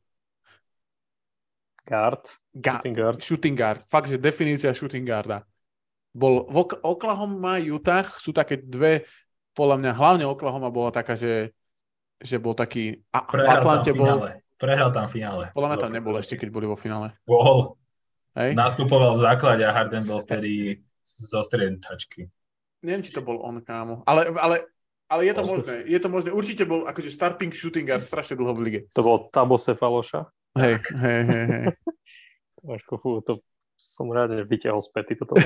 Speaker 2: guard,
Speaker 1: ga-
Speaker 2: shooting guard.
Speaker 1: shooting guard. Fakt, že definícia shooting guarda. Bol v Ok- Oklahoma, Utah sú také dve, podľa mňa hlavne Oklahoma bola taká, že, že bol taký, a
Speaker 4: Prehral tam
Speaker 1: Atlante
Speaker 4: v
Speaker 1: bol,
Speaker 4: finále. Prehral tam v finále.
Speaker 1: podľa mňa tam nebol ešte, keď boli vo finále.
Speaker 4: Bol.
Speaker 1: Hej?
Speaker 4: Nastupoval v základe a Harden bol vtedy zo striedačky.
Speaker 1: Neviem, či to bol on, kámo. Ale, ale, ale je to
Speaker 2: to-
Speaker 1: možné. Je to možné. Určite bol akože starting shooting guard strašne dlho v lige.
Speaker 2: To bol Tabose Faloša.
Speaker 1: Hej, hej, hej, hej.
Speaker 2: Ažko, fú, to som rád, že vyťahol späť toto.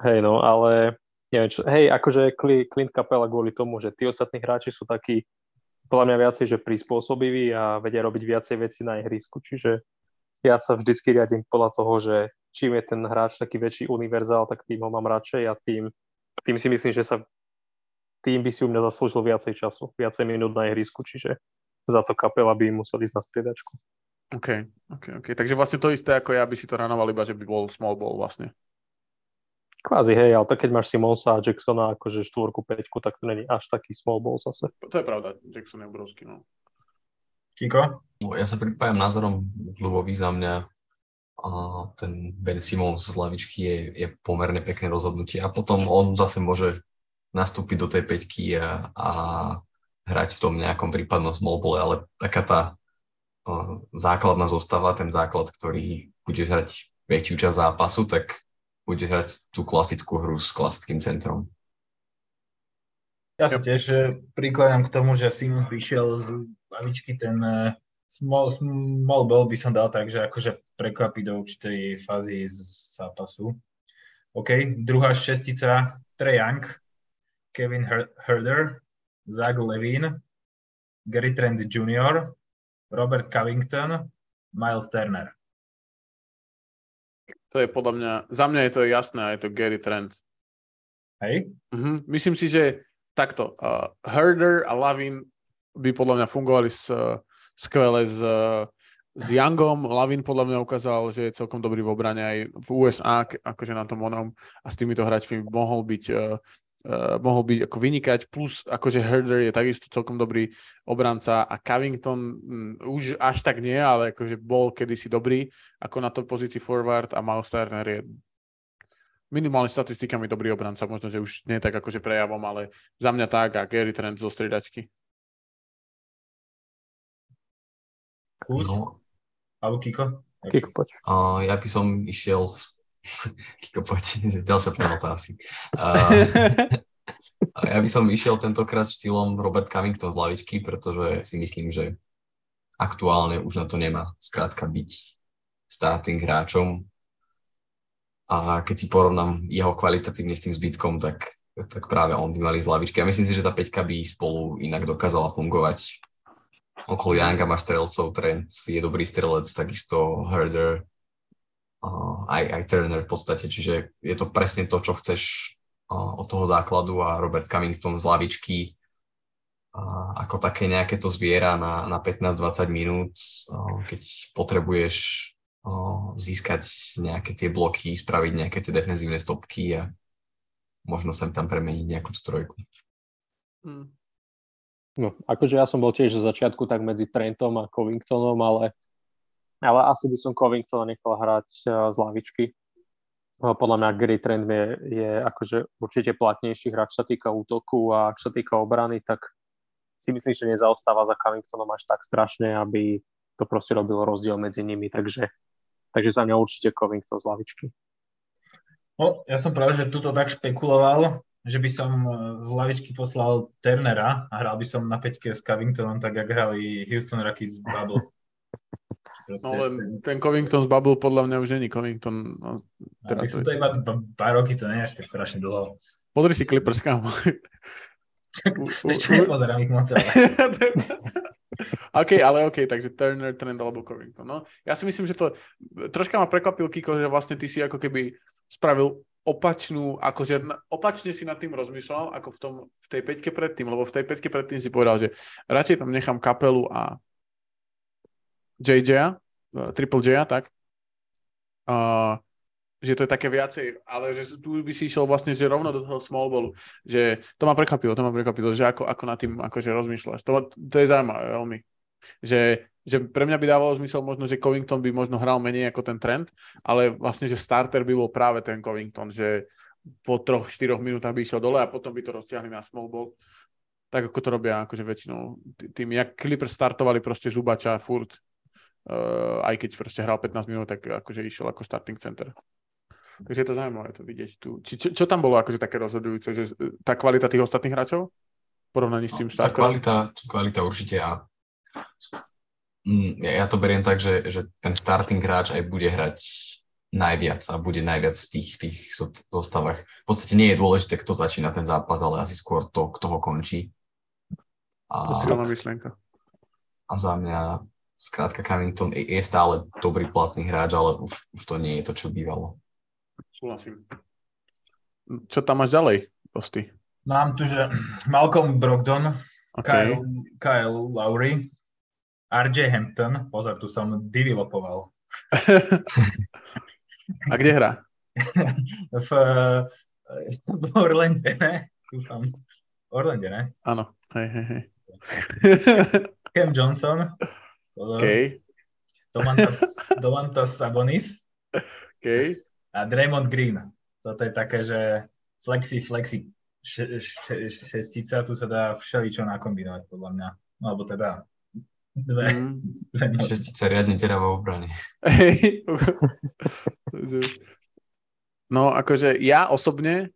Speaker 2: Hej, no, ale neviem čo, hej, akože Cli- Clint Capella kvôli tomu, že tí ostatní hráči sú takí podľa mňa viacej, že prispôsobiví a vedia robiť viacej veci na ihrisku, čiže ja sa vždycky riadím podľa toho, že čím je ten hráč taký väčší univerzál, tak tým ho mám radšej a tým, tým si myslím, že sa tým by si u mňa zaslúžil viacej času, viacej minút na ihrisku, čiže za to kapela by musel ísť na striedačku.
Speaker 1: OK, OK, OK. Takže vlastne to isté ako ja by si to ranoval iba, že by bol small ball vlastne.
Speaker 2: Kvázi, hej, ale tak keď máš Simonsa a Jacksona akože štvorku, peťku, tak to není až taký small ball zase.
Speaker 1: To je pravda, Jackson je obrovský, no.
Speaker 4: Kiko?
Speaker 3: No, ja sa pripájam názorom Ľubovi za mňa. A ten Ben Simons z lavičky je, je pomerne pekné rozhodnutie a potom on zase môže nastúpiť do tej peťky a, a hrať v tom nejakom prípadnom small ale taká tá základná zostava, ten základ, ktorý bude hrať väčšiu časť zápasu, tak bude hrať tú klasickú hru s klasickým centrom.
Speaker 4: Ja sa tiež e, prikladám k tomu, že Simon prišiel z lavičky ten e, small, small ball by som dal tak, že akože prekvapí do určitej fázy z zápasu. OK, druhá šestica, Trey Young, Kevin Herder, Zach Levine, Gary Trent Jr., Robert Covington, Miles Turner.
Speaker 1: To je podľa mňa, za mňa je to jasné a je to Gary Trent.
Speaker 4: Hej?
Speaker 1: Uh-huh. Myslím si, že takto, uh, Herder a Lavin by podľa mňa fungovali s, uh, skvele s, uh, s Youngom. Lavin podľa mňa ukázal, že je celkom dobrý v obrane aj v USA, akože na tom onom. A s týmito hráčmi mohol byť uh, uh, mohol byť ako vynikať, plus akože Herder je takisto celkom dobrý obranca a Covington um, už až tak nie, ale akože bol kedysi dobrý. Ako na to pozícii forward a Miles Turner je minimálne statistikami dobrý obranca, možno, že už nie tak akože prejavom, ale za mňa tak a Gary Trent zo striedačky.
Speaker 4: Kus? No. Alebo Kiko?
Speaker 2: Kiko, poď.
Speaker 3: Uh, ja by som išiel Kiko, poď, ďalšia penalta asi. Uh, ja by som išiel tentokrát štýlom Robert Covington z lavičky, pretože si myslím, že aktuálne už na to nemá skrátka byť starting hráčom. A keď si porovnám jeho kvalitatívne s tým zbytkom, tak, tak práve on by mali z lavičky. A myslím si, že tá peťka by spolu inak dokázala fungovať. Okolo Younga má strelcov, Trent je dobrý strelec, takisto Herder, uh, aj, aj Turner v podstate, čiže je to presne to, čo chceš uh, od toho základu a Robert Cummington z lavičky uh, ako také nejaké to zviera na, na 15-20 minút, uh, keď potrebuješ získať nejaké tie bloky, spraviť nejaké tie defenzívne stopky a možno sem tam premeniť nejakú tú trojku.
Speaker 2: Hmm. No, akože ja som bol tiež zo začiatku tak medzi Trentom a Covingtonom, ale ale asi by som Covington nechal hrať z lavičky. Podľa mňa Gary Trent je, je akože určite platnejší hráč, sa týka útoku a ak sa týka obrany, tak si myslím, že nezaostáva za Covingtonom až tak strašne, aby to proste robilo rozdiel medzi nimi, takže, takže za mňa určite Covington z lavičky.
Speaker 4: No, ja som práve, že tuto tak špekuloval, že by som e, z lavičky poslal Turnera a hral by som na peťke s Covingtonom, tak ako hrali Houston Rockets Bubble.
Speaker 1: Proste no len ten Covington z Bubble podľa mňa už není Covington. No,
Speaker 4: teraz to, to iba pár roky, to nie je až tak strašne dlho.
Speaker 1: Pozri si Clippers, kam.
Speaker 4: Čo nepozerám ich moc, ale...
Speaker 1: OK, ale OK, takže Turner, Trend alebo Covington. No, ja si myslím, že to troška ma prekvapil Kiko, že vlastne ty si ako keby spravil opačnú, akože opačne si nad tým rozmýšľal, ako v, tom, v tej peťke predtým, lebo v tej peťke predtým si povedal, že radšej tam nechám kapelu a JJ, uh, Triple J, tak? Uh, že to je také viacej, ale že tu by si išiel vlastne, že rovno do toho small ballu, že to ma prekvapilo, to ma prekvapilo, že ako, ako nad tým akože rozmýšľaš. To, to je zaujímavé veľmi. Že, že pre mňa by dávalo zmysel možno, že Covington by možno hral menej ako ten trend, ale vlastne, že starter by bol práve ten Covington, že po troch, štyroch minútach by išiel dole a potom by to roztiahli na small ball. Tak ako to robia akože väčšinou tým, jak Clippers startovali proste Zubača furt uh, aj keď proste hral 15 minút, tak akože išiel ako starting center. Takže je to zaujímavé to vidieť tu. Či, čo, čo tam bolo akože také rozhodujúce, že tá kvalita tých ostatných hráčov? porovnaní s tým
Speaker 3: no, Tá kvalita, kvalita určite a mm, ja, ja to beriem tak, že, že ten starting hráč aj bude hrať najviac a bude najviac v tých, tých zostavách. V podstate nie je dôležité, kto začína ten zápas, ale asi skôr to, kto ho končí.
Speaker 1: A, silná myšlienka.
Speaker 3: A za mňa skrátka Covington je stále dobrý platný hráč, ale už, už to nie je to, čo bývalo.
Speaker 1: Súhlasím. Čo tam máš ďalej, Posty?
Speaker 4: Mám tu, že Malcolm Brogdon,
Speaker 1: OK.
Speaker 4: Kyle, Kyle Lowry, RJ Hampton, pozor, tu som developoval.
Speaker 1: A kde hrá?
Speaker 4: v, v Orlande, ne? Dúfam. Orlande, ne?
Speaker 1: Áno. Hej, hej, hej.
Speaker 4: Cam Johnson, pozor.
Speaker 1: OK.
Speaker 4: Domantas, Domantas Sabonis
Speaker 1: OK.
Speaker 4: A Draymond Green. Toto je také, že flexi, flexi še, še, šestica, tu sa dá všeličo nakombinovať, podľa mňa. No, alebo teda dve.
Speaker 1: Mm.
Speaker 4: dve.
Speaker 3: Šestica riadne teravá v obrane.
Speaker 1: Hej. No akože ja osobne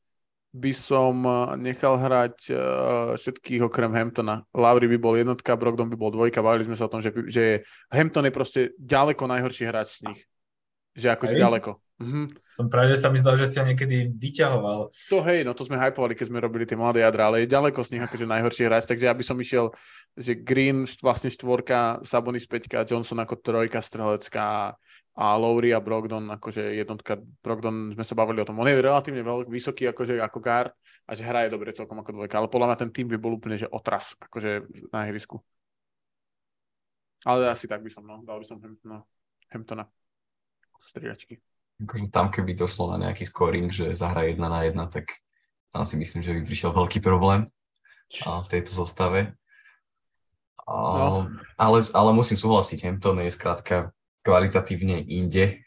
Speaker 1: by som eh, nechal hrať eh, všetkých okrem Hamptona. Lowry by bol jednotka, Brogdon by bol dvojka. Bavili sme sa o tom, že, že Hampton je proste ďaleko najhorší hráč z nich. Že akože
Speaker 4: Hej.
Speaker 1: ďaleko. Mhm.
Speaker 4: Som práve, že sa mi zdal, že si ho niekedy vyťahoval.
Speaker 1: To hej, no to sme hypovali, keď sme robili tie mladé jadra, ale je ďaleko z nich akože najhorší hráč, takže ja by som išiel, že Green vlastne štvorka, Sabonis peťka, Johnson ako trojka strelecká a Lowry a Brogdon akože jednotka. Brogdon, sme sa bavili o tom, on je relatívne veľký, vysoký akože ako guard a že hraje dobre celkom ako dvojka, ale podľa mňa ten tým by bol úplne, že otras, akože na ihrisku. Ale asi tak by som, no, dal by som Hamptona, Hamptona striedačky.
Speaker 3: Akože tam, keby došlo na nejaký scoring, že zahra jedna na jedna, tak tam si myslím, že by prišiel veľký problém a, v tejto zostave. A,
Speaker 1: No.
Speaker 3: ale, ale musím súhlasiť, Hampton je skrátka kvalitatívne inde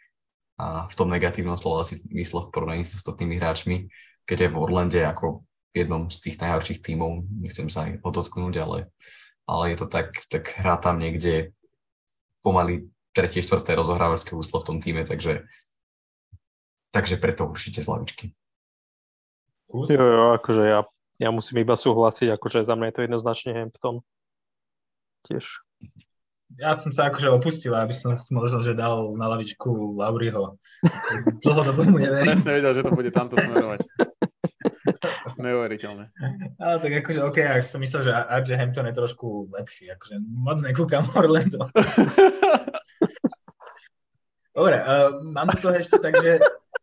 Speaker 3: a v tom negatívnom slova si mysle v porovnaní s ostatnými hráčmi, keď je v Orlande ako v jednom z tých najhorších tímov, nechcem sa aj odotknúť, ale, ale je to tak, tak hrá tam niekde pomaly tretie, štvrté rozohrávačské úslo v tom týme, takže takže preto určite z lavičky.
Speaker 2: Jo, jo, akože ja, ja musím iba súhlasiť, akože za mňa je to jednoznačne Hampton. Tiež.
Speaker 4: Ja som sa akože opustil, aby som si možno, že dal na lavičku Lauriho. Dlhodobo mu neverím.
Speaker 1: Presne vedel, že to bude tamto smerovať. Neuveriteľné.
Speaker 4: Ale tak akože, OK, ja som myslel, že RJ Hampton je trošku lepší. Akože moc nekúkam Orlando. Dobre, uh, mám tu toho ešte takže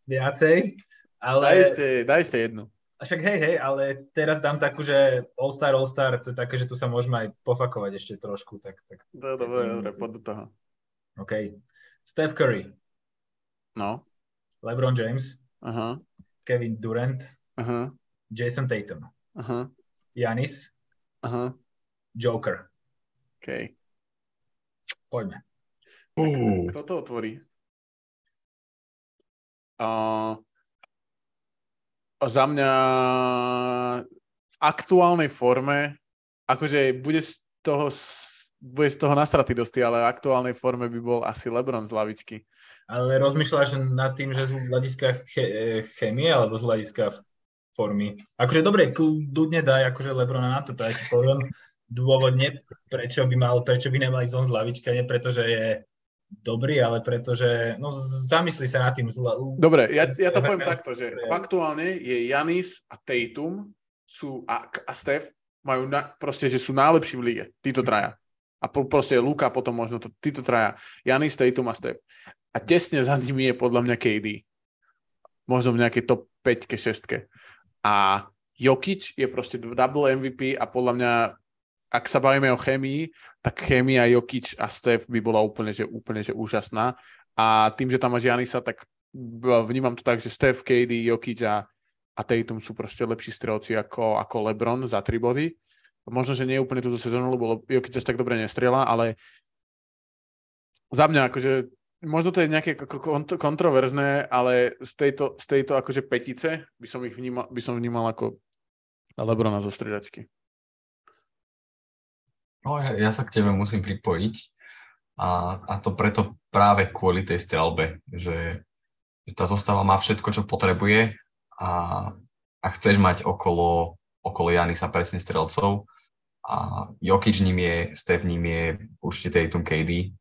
Speaker 4: viacej, ale...
Speaker 1: Daj ešte, daj ešte jednu.
Speaker 4: Však hej, hej, ale teraz dám takú, že All-Star, All-Star, to je také, že tu sa môžeme aj pofakovať ešte trošku, tak, tak
Speaker 1: To je dobre, dobre, poď do toho.
Speaker 4: OK. Steph Curry,
Speaker 1: No,
Speaker 4: LeBron James,
Speaker 1: aha,
Speaker 4: Kevin Durant,
Speaker 1: aha,
Speaker 4: Jason Tatum,
Speaker 1: aha,
Speaker 4: Janis,
Speaker 1: aha,
Speaker 4: Joker.
Speaker 1: OK.
Speaker 4: Poďme.
Speaker 3: Uh,
Speaker 1: Kto to otvorí? Uh, za mňa v aktuálnej forme, akože bude z toho, bude z toho nastraty dosti, ale v aktuálnej forme by bol asi LeBron z lavičky.
Speaker 4: Ale rozmýšľaš nad tým, že z hľadiska ché- chémie alebo z hľadiska formy? Akože dobre, kľudne daj akože Lebrona na to, to ja ti poviem dôvodne, prečo by mal, prečo by nemali zón z lavička, nie preto, že je dobrý, ale preto, že no zamysli sa nad tým. Zla,
Speaker 1: Dobre, ja, ja to poviem takto, že aktuálne je Janis a Tatum sú, a, a Steph majú na, proste, že sú najlepší v lige. Títo traja. A po, proste Luka potom možno to, títo traja. Janis, Tatum a Steph. A tesne za nimi je podľa mňa KD. Možno v nejakej top 5 6 A Jokic je proste double MVP a podľa mňa ak sa bavíme o chémii, tak chémia Jokic a Steph by bola úplne, že, úplne že úžasná. A tým, že tam máš Janisa, tak vnímam to tak, že Steph, KD, Jokic a, a Tatum sú proste lepší strelci ako, ako LeBron za tri body. Možno, že nie úplne túto sezónu, lebo Jokic až tak dobre nestrela, ale za mňa akože možno to je nejaké ko- kont- kontroverzné, ale z tejto, z tejto akože petice by som ich vnímal, by som vnímal ako Lebrona zo striedačky.
Speaker 3: No, ja, ja sa k tebe musím pripojiť. A, a to preto práve kvôli tej strelbe, že, že tá zostava má všetko, čo potrebuje a, a chceš mať okolo, okolo Janisa presne strelcov. A Jokic ním je, Steph ním je určite Tatum KD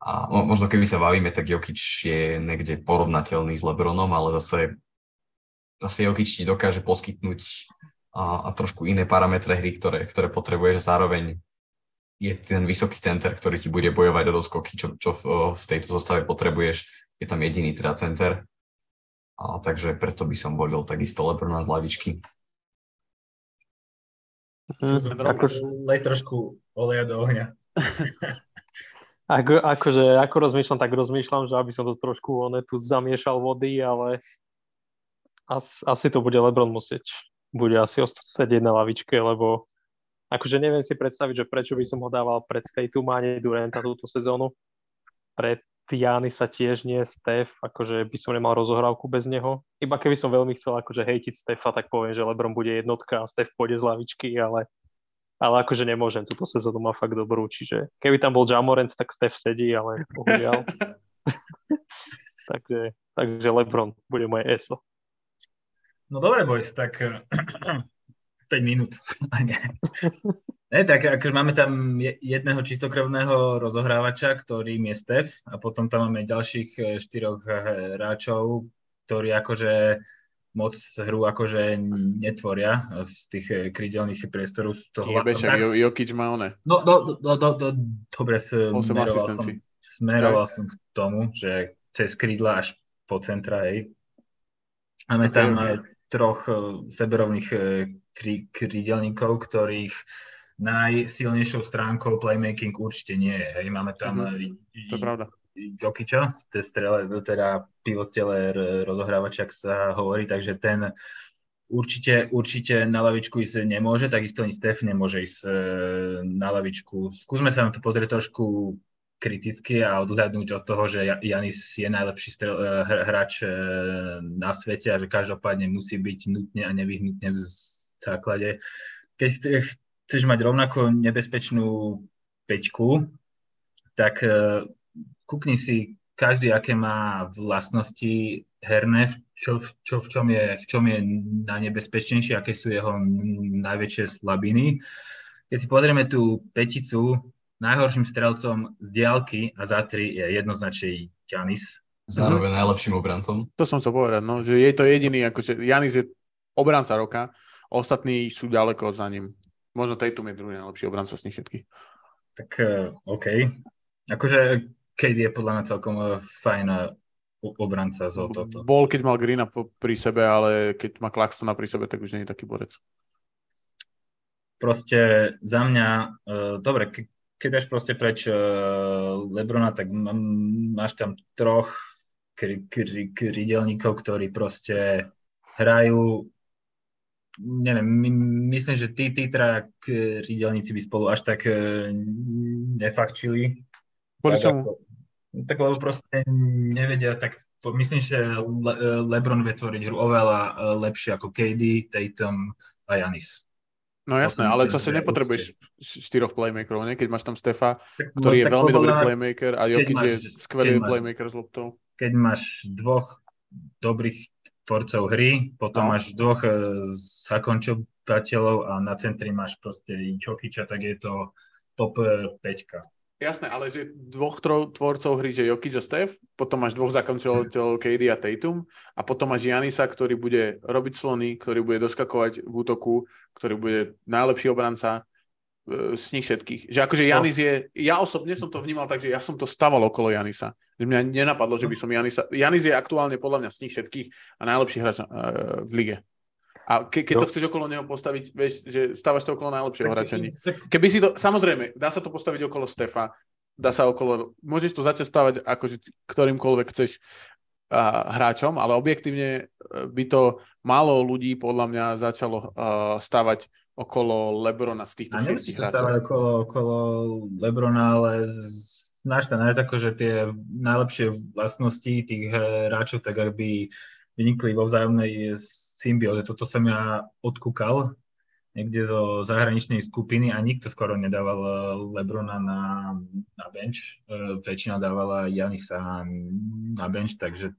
Speaker 3: a mo- možno keby sa bavíme, tak Jokic je niekde porovnateľný s Lebronom, ale zase, zase Jokic ti dokáže poskytnúť a, a trošku iné parametre hry, ktoré, ktoré potrebuješ a zároveň je ten vysoký center, ktorý ti bude bojovať o doskoky, čo, čo v, v tejto zostave potrebuješ. Je tam jediný teda center. A, takže preto by som volil takisto Lebrona z lavičky.
Speaker 4: Mm, akože... Lej trošku oleja do ohňa.
Speaker 2: ako, akože, ako rozmýšľam, tak rozmýšľam, že aby som to trošku one, tu zamiešal vody, ale asi, asi to bude Lebron musieť. Bude asi sedieť na lavičke, lebo Akože neviem si predstaviť, že prečo by som ho dával pred Tatum a nie Duranta túto sezónu. Pred Tiany sa tiež nie, Steph, akože by som nemal rozohrávku bez neho. Iba keby som veľmi chcel akože hejtiť Stefa, tak poviem, že Lebron bude jednotka a Steph pôjde z lavičky, ale, ale akože nemôžem, túto sezónu má fakt dobrú, čiže keby tam bol Jamorant, tak Steph sedí, ale bohužiaľ. takže, takže Lebron bude moje ESO.
Speaker 4: No dobre, boys, tak 5 minút. ne, tak akože máme tam jedného čistokrvného rozohrávača, ktorým je Stef a potom tam máme ďalších e, štyroch e, hráčov, ktorí akože moc hru akože netvoria z tých e, krydelných priestorov. Z toho
Speaker 1: Jebe, však tak... Jokic má one.
Speaker 4: No, do, do, do, do, dobre, smeroval som, smeroval som k tomu, že cez krídla až po centra, hej. Máme okay, tam okay. Troch seberovných kri, krídelníkov, ktorých najsilnejšou stránkou playmaking určite nie je. Hej. Máme tam
Speaker 1: mm-hmm. to je pravda.
Speaker 4: Jokiča, strele, teda pivot stele rozohrávač, ak sa hovorí, takže ten určite, určite na lavičku ísť nemôže, takisto ani Stef nemôže ísť na lavičku. Skúsme sa na to pozrieť trošku kriticky a odhľadnúť od toho, že Janis je najlepší strel, e, hráč e, na svete a že každopádne musí byť nutne a nevyhnutne v základe. Keď chceš mať rovnako nebezpečnú peťku, tak e, kúkni si každý, aké má vlastnosti herné, čo, čo, v, čom je, v čom je najnebezpečnejšie, aké sú jeho najväčšie slabiny. Keď si pozrieme tú peticu, najhorším strelcom z diálky a za tri je jednoznačne Janis.
Speaker 3: Zároveň najlepším obrancom.
Speaker 1: To som chcel povedať, no, že je to jediný, akože Janis je obranca roka, Ostatní sú ďaleko za ním. Možno Tatum je druhý najlepší obranca z nich všetkých.
Speaker 4: Tak uh, OK. Akože Kate je podľa mňa celkom uh, fajn uh, obranca z toto.
Speaker 1: Bol, keď mal Greena pri sebe, ale keď má Claxtona pri sebe, tak už nie je taký borec.
Speaker 4: Proste za mňa, uh, dobre, keď dáš proste preč uh, Lebrona, tak máš tam troch krydelníkov, ktorí proste hrajú neviem, my, myslím, že tí, tí traja krídelníci by spolu až tak uh, nefakčili.
Speaker 1: Kvôli
Speaker 4: tak, čomu? Tak lebo proste nevedia, tak myslím, že Le, Lebron vie tvoriť hru oveľa lepšie ako KD, Tatum a Janis.
Speaker 1: No jasné, ale zase nepotrebuješ štyroch playmakerov, nie? keď máš tam Stefa, tak, ktorý no, je veľmi dobrý playmaker a Jokic je skvelý playmaker s loptou.
Speaker 4: Keď máš dvoch dobrých tvorcov hry, potom no. máš dvoch e, zakončovateľov a na centri máš proste Jokiča, tak je to top 5. E,
Speaker 1: Jasné, ale že dvoch tvorcov hry, že Jokic a Steph, potom máš dvoch zakončovateľov KD a Tatum a potom máš Janisa, ktorý bude robiť slony, ktorý bude doskakovať v útoku, ktorý bude najlepší obranca z nich všetkých. Že akože Janis je, ja osobne som to vnímal tak, že ja som to staval okolo Janisa. Že mňa nenapadlo, že by som Janisa, Janis je aktuálne podľa mňa z nich všetkých a najlepší hráč uh, v lige. A ke, keď to chceš okolo neho postaviť, vieš, že stávaš to okolo najlepšieho hráča. Keby si to, samozrejme, dá sa to postaviť okolo Stefa, dá sa okolo, môžeš to začať stavať akože ktorýmkoľvek chceš uh, hráčom, ale objektívne by to málo ľudí podľa mňa začalo uh, stavať okolo Lebrona z týchto
Speaker 4: šiestich hráčov. stávať okolo, okolo Lebrona, ale znáš to nájsť ako, že tie najlepšie vlastnosti tých hráčov tak aby vynikli vo vzájomnej symbióze. Toto som ja odkúkal niekde zo zahraničnej skupiny a nikto skoro nedával Lebrona na, na bench. E, väčšina dávala Janisa na bench, takže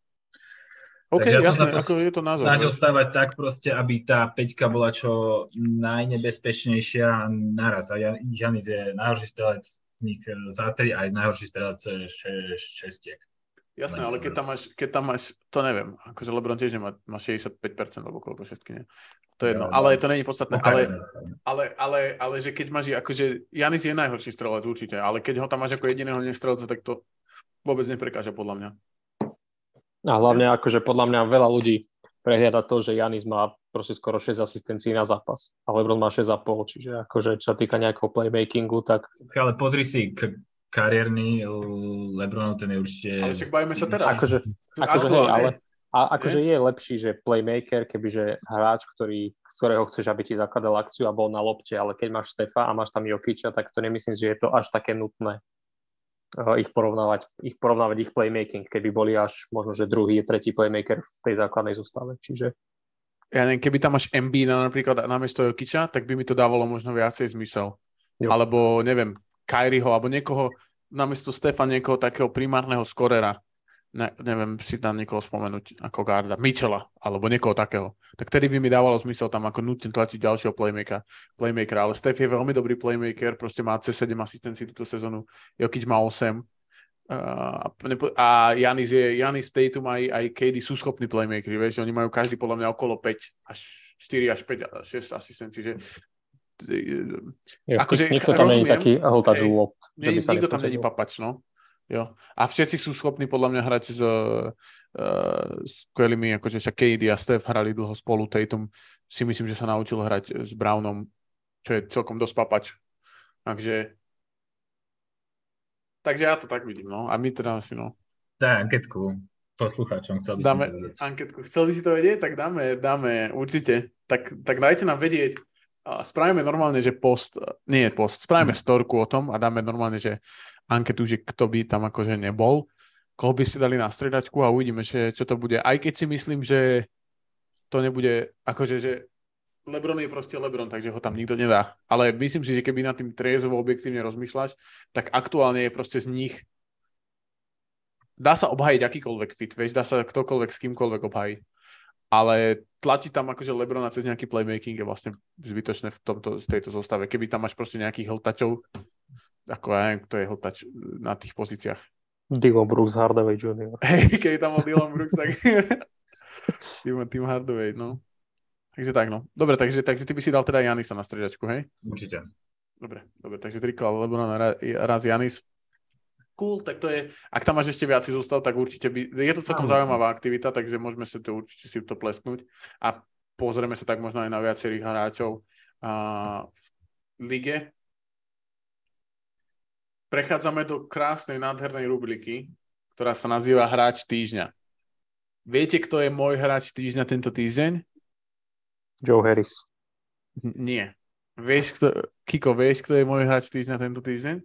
Speaker 1: OK, Takže ja jasné, som ako je to názor.
Speaker 4: Snažil stávať tak proste, aby tá peťka bola čo najnebezpečnejšia naraz. A Janis je najhorší strelec z nich za tri a aj najhorší strelec šestiek.
Speaker 1: Jasné, ale keď tam máš, keď tam máš, to neviem, akože LeBron tiež nemá, má 65% alebo koľko všetky, nie? To je jedno, ale to není podstatné,
Speaker 4: No,
Speaker 1: ale, ale, ale, ale, že keď máš, akože Janis je najhorší strelec určite, ale keď ho tam máš ako jediného nestrelca, tak to vôbec neprekáža podľa mňa.
Speaker 2: A hlavne akože podľa mňa veľa ľudí prehliada to, že Janis má proste skoro 6 asistencií na zápas. A LeBron má 6,5, čiže akože čo sa týka nejakého playmakingu, tak
Speaker 4: Ale pozri si, k- kariérny Lebronov, ten je určite...
Speaker 1: Ale však bavíme sa teraz.
Speaker 2: akože, akože hej,
Speaker 1: Aktuálne.
Speaker 2: ale a akože je lepší, že playmaker, kebyže hráč, ktorý, ktorého chceš, aby ti zakladal akciu a bol na lopte, ale keď máš Stefa a máš tam Jokiča, tak to nemyslím, že je to až také nutné uh, ich porovnávať, ich porovnávať ich playmaking, keby boli až možno, že druhý, tretí playmaker v tej základnej zostave. Čiže
Speaker 1: Ja neviem, keby tam máš MB na, napríklad namiesto Jokiča, tak by mi to dávalo možno viacej zmysel.
Speaker 2: Jo.
Speaker 1: Alebo, neviem, Kyrieho, alebo niekoho, namiesto Stefa, niekoho takého primárneho skorera. Ne, neviem si tam niekoho spomenúť ako garda. Mitchella, alebo niekoho takého. Tak tedy by mi dávalo zmysel tam ako nutne tlačiť ďalšieho playmakera. playmakera. Ale Steph je veľmi dobrý playmaker, proste má C7 asistencií túto sezónu. Jokic má 8. Uh, a nepo- a Janis, je, Janis Tatum aj, aj KD sú schopní playmakeri, vieš, oni majú každý podľa mňa okolo 5 až 4 až 5 až 6 asistencií, že
Speaker 2: je,
Speaker 1: Akože
Speaker 2: nikto tam
Speaker 1: rozumiem.
Speaker 2: taký hltač lob, že by
Speaker 1: nie,
Speaker 2: sa
Speaker 1: nikto tam není papač, no. Jo. A všetci sú schopní podľa mňa hrať s uh, skvelými, akože však KD a Steph hrali dlho spolu, Tatum si myslím, že sa naučil hrať s Brownom, čo je celkom dosť papač. Takže takže ja to tak vidím, no. A my teda asi, no.
Speaker 4: Daj anketku poslucháčom, chcel by som
Speaker 1: Dáme
Speaker 4: to vedieť.
Speaker 1: anketku. Chcel by si to vedieť? Tak dáme, dáme, určite. Tak, tak dajte nám vedieť. Spravíme normálne, že post, nie post, spravíme storku o tom a dáme normálne, že anketu, že kto by tam akože nebol. Koho by ste dali na stredačku a uvidíme, že, čo to bude. Aj keď si myslím, že to nebude, akože, že Lebron je proste Lebron, takže ho tam nikto nedá. Ale myslím si, že keby nad tým triezvo objektívne rozmýšľaš, tak aktuálne je proste z nich dá sa obhajiť akýkoľvek fit, vieš, dá sa ktokoľvek s kýmkoľvek obhajiť. Ale tlačiť tam akože Lebrona cez nejaký playmaking je vlastne zbytočné v tomto, tejto zostave. Keby tam máš proste nejakých hltačov, ako ja neviem, kto je hltač na tých pozíciách.
Speaker 2: Dylan Brooks, Hardaway Jr.
Speaker 1: Hej, keď tam bol Dylan Brooks, tak tým, tým Hardaway, no. Takže tak, no. Dobre, takže, takže ty by si dal teda Janisa na stredačku, hej?
Speaker 4: Určite.
Speaker 1: Dobre, dobre, takže trikol Lebrona raz Janis. Cool, tak to je, ak tam máš ešte viac zostav, tak určite by, je to celkom zaujímavá aktivita, takže môžeme si to určite si to plesknúť a pozrieme sa tak možno aj na viacerých hráčov a, v lige. Prechádzame do krásnej, nádhernej rubriky, ktorá sa nazýva Hráč týždňa. Viete, kto je môj hráč týždňa tento týždeň?
Speaker 2: Joe Harris.
Speaker 1: Nie. Vieš, kto, Kiko, vieš, kto je môj hráč týždňa tento týždeň?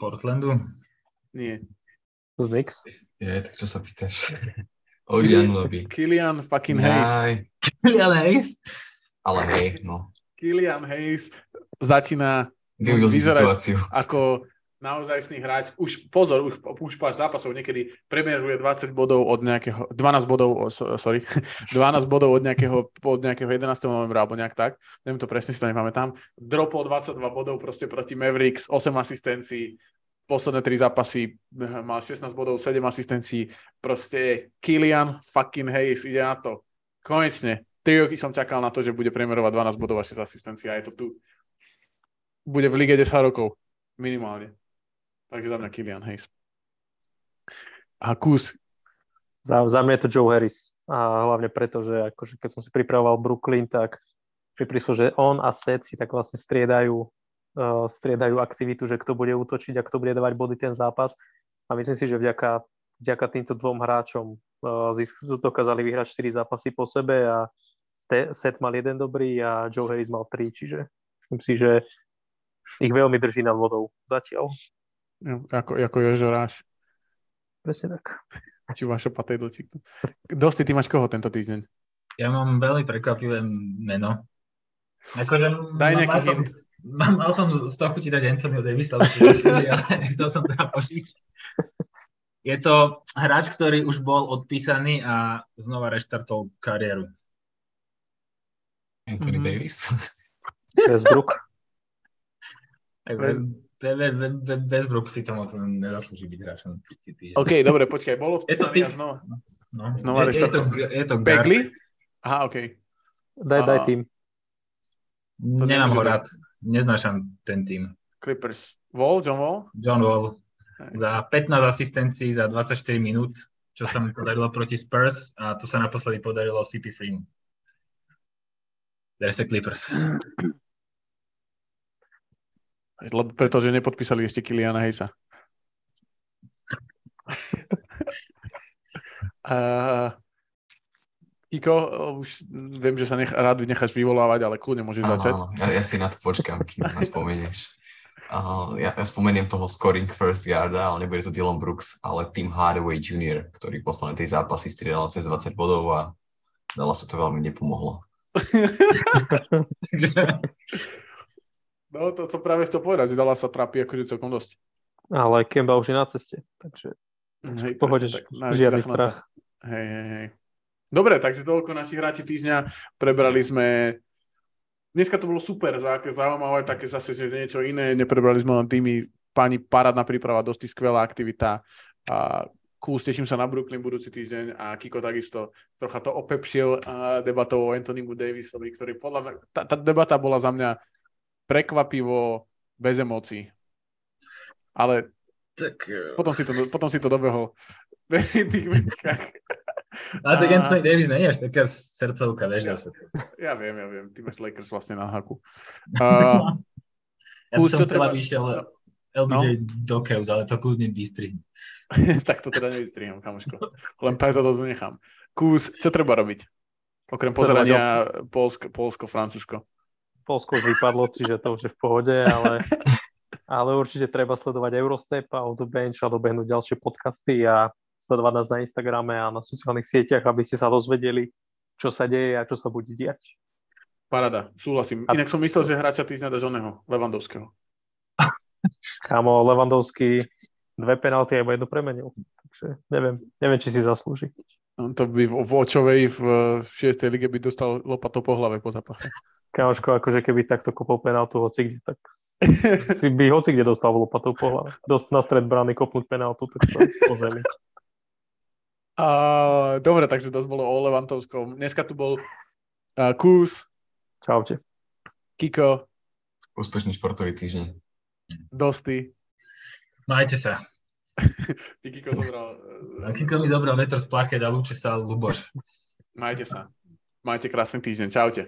Speaker 4: Portlandu?
Speaker 1: Nie.
Speaker 2: Z Knicks.
Speaker 3: Je, tak čo sa pýtaš? Odian Lobby.
Speaker 1: Killian fucking Hayes.
Speaker 4: Ale Hayes?
Speaker 3: ale hej, no.
Speaker 1: Killian Hayes začína Vyzerá-
Speaker 3: situáciu.
Speaker 1: ako naozajstný hráč. Už pozor, už, už pár zápasov niekedy premiéruje 20 bodov od nejakého, 12 bodov, sorry, 12 bodov od nejakého, od nejakého 11. novembra, alebo nejak tak. Neviem to presne, si to nepamätám. Dropol 22 bodov proste proti Mavericks, 8 asistencií, posledné 3 zápasy eh, mal 16 bodov, 7 asistencií. Proste Killian fucking Hayes ide na to. Konečne. 3 roky som čakal na to, že bude premiérovať 12 bodov a 6 asistencií a je to tu. Bude v lige 10 rokov. Minimálne. Takže za mňa Killian Hayes. A kus.
Speaker 2: Za, za mňa je to Joe Harris. A hlavne preto, že akože keď som si pripravoval Brooklyn, tak mi prišlo, že on a Seth si tak vlastne striedajú, uh, striedajú aktivitu, že kto bude útočiť a kto bude dávať body ten zápas. A myslím si, že vďaka, vďaka týmto dvom hráčom uh, zisk- dokázali vyhrať 4 zápasy po sebe a Seth mal jeden dobrý a Joe Harris mal 3, čiže myslím si, že ich veľmi drží nad vodou zatiaľ.
Speaker 1: Jo, Ako, ako Jožo Ráš.
Speaker 2: Presne tak.
Speaker 1: Či Vašo Patejdlčík. Dosti, ty máš koho tento týždeň?
Speaker 4: Ja mám veľmi prekvapivé meno. Akože
Speaker 1: Daj
Speaker 4: mal-
Speaker 1: nejaký
Speaker 4: mal som,
Speaker 1: hint.
Speaker 4: mal, mal som z toho chutiť dať Anthony Davisa, ale nechcel som teda požiť. Je to hráč, ktorý už bol odpísaný a znova reštartol kariéru.
Speaker 3: Anthony
Speaker 1: Mhm.
Speaker 3: Davis.
Speaker 2: Westbrook.
Speaker 1: West-
Speaker 4: Westbrook si to moc nezaslúži byť hráčom.
Speaker 1: OK, dobre, počkaj, bolo
Speaker 4: Je to
Speaker 1: a znova.
Speaker 4: No,
Speaker 1: Znova
Speaker 4: je, je, to, je to.
Speaker 1: Bagley? Aha, OK.
Speaker 2: Daj, daj tým.
Speaker 1: To
Speaker 4: Nemám ho rád. Neznášam ten tým.
Speaker 1: Clippers. Wall, John Wall?
Speaker 4: John Wall za 15 asistencií za 24 minút, čo sa mu podarilo proti Spurs a to sa naposledy podarilo CP Freemu. There's the Clippers.
Speaker 1: Lebo pretože nepodpísali ešte Kiliana Hejsa. uh, Kiko, už viem, že sa nech, rád necháš vyvolávať, ale kľudne môžeš
Speaker 3: Áno,
Speaker 1: začať.
Speaker 3: áno, ja, ja si na to počkám, kým ma spomenieš. Uh, ja, ja spomeniem toho scoring first guarda, ale nebude to Dylan Brooks, ale Tim Hardaway Jr., ktorý posledné tej zápasy striedal cez 20 bodov a Dallasu to veľmi nepomohlo.
Speaker 1: No to, to práve chcel povedať, že dala sa trápi akože celkom dosť.
Speaker 2: Ale Kemba už je na ceste, takže
Speaker 1: Hej,
Speaker 2: pohode,
Speaker 1: tak.
Speaker 2: Žiadny strach.
Speaker 1: Hej, hej, hej. Dobre, takže toľko naši hráči týždňa. Prebrali sme... Dneska to bolo super, zaujímavé, také zase, že niečo iné. Neprebrali sme len tými páni parádna príprava, dosť skvelá aktivita. A Kus, teším sa na Brooklyn budúci týždeň a Kiko takisto trocha to opepšil debatou o Anthonymu Davisovi, ktorý podľa mňa, tá, tá debata bola za mňa prekvapivo bez emócií. Ale
Speaker 4: tak, eh,
Speaker 1: potom si to, potom si to dobehol v tých mečkách.
Speaker 4: ale tak
Speaker 1: a-
Speaker 4: Anthony Davis nie je až taká srdcovka, vieš, zase.
Speaker 1: Ja viem, ja viem, ty máš Lakers vlastne na haku. Uh,
Speaker 4: Ja by
Speaker 1: Kus,
Speaker 4: som chcela
Speaker 1: treba-
Speaker 4: vyšiel LBJ do Cavs, ale to kľudne vystrihnem.
Speaker 1: tak to teda nevystriham, kamoško. Len preto to nechám. Kús, čo treba robiť? Okrem pozerania Polsko,
Speaker 2: Polsko, už vypadlo, čiže to už je v pohode, ale, ale určite treba sledovať Eurostep a Autobench a dobehnúť ďalšie podcasty a sledovať nás na Instagrame a na sociálnych sieťach, aby ste sa dozvedeli, čo sa deje a čo sa bude diať.
Speaker 1: Parada, súhlasím.
Speaker 2: A-
Speaker 1: Inak som myslel, že hráča týždňa dáš oného, Levandovského.
Speaker 2: Kámo, Levandovský dve penalty a iba jednu premenil. Takže neviem, neviem, či si zaslúži.
Speaker 1: On to by v Očovej v 6. lige by dostal lopatou po hlave po zápase.
Speaker 2: Kámoško, akože keby takto kopol penaltu hoci kde, tak si by hoci kde dostal lopatou po hlave. Dosť na stred brány kopnúť penaltu, tak to po zemi.
Speaker 1: A, dobre, takže dosť bolo o Levantovskom. Dneska tu bol uh, Kús,
Speaker 2: Čaute.
Speaker 1: Kiko,
Speaker 3: Úspešný športový týždeň.
Speaker 1: Dosty.
Speaker 4: Majte sa.
Speaker 1: Ty Kiko zobral.
Speaker 4: A Kiko mi zobral vetr z plachet a lúči sa Luboš.
Speaker 1: Majte sa. Majte krásny týždeň. Čaute.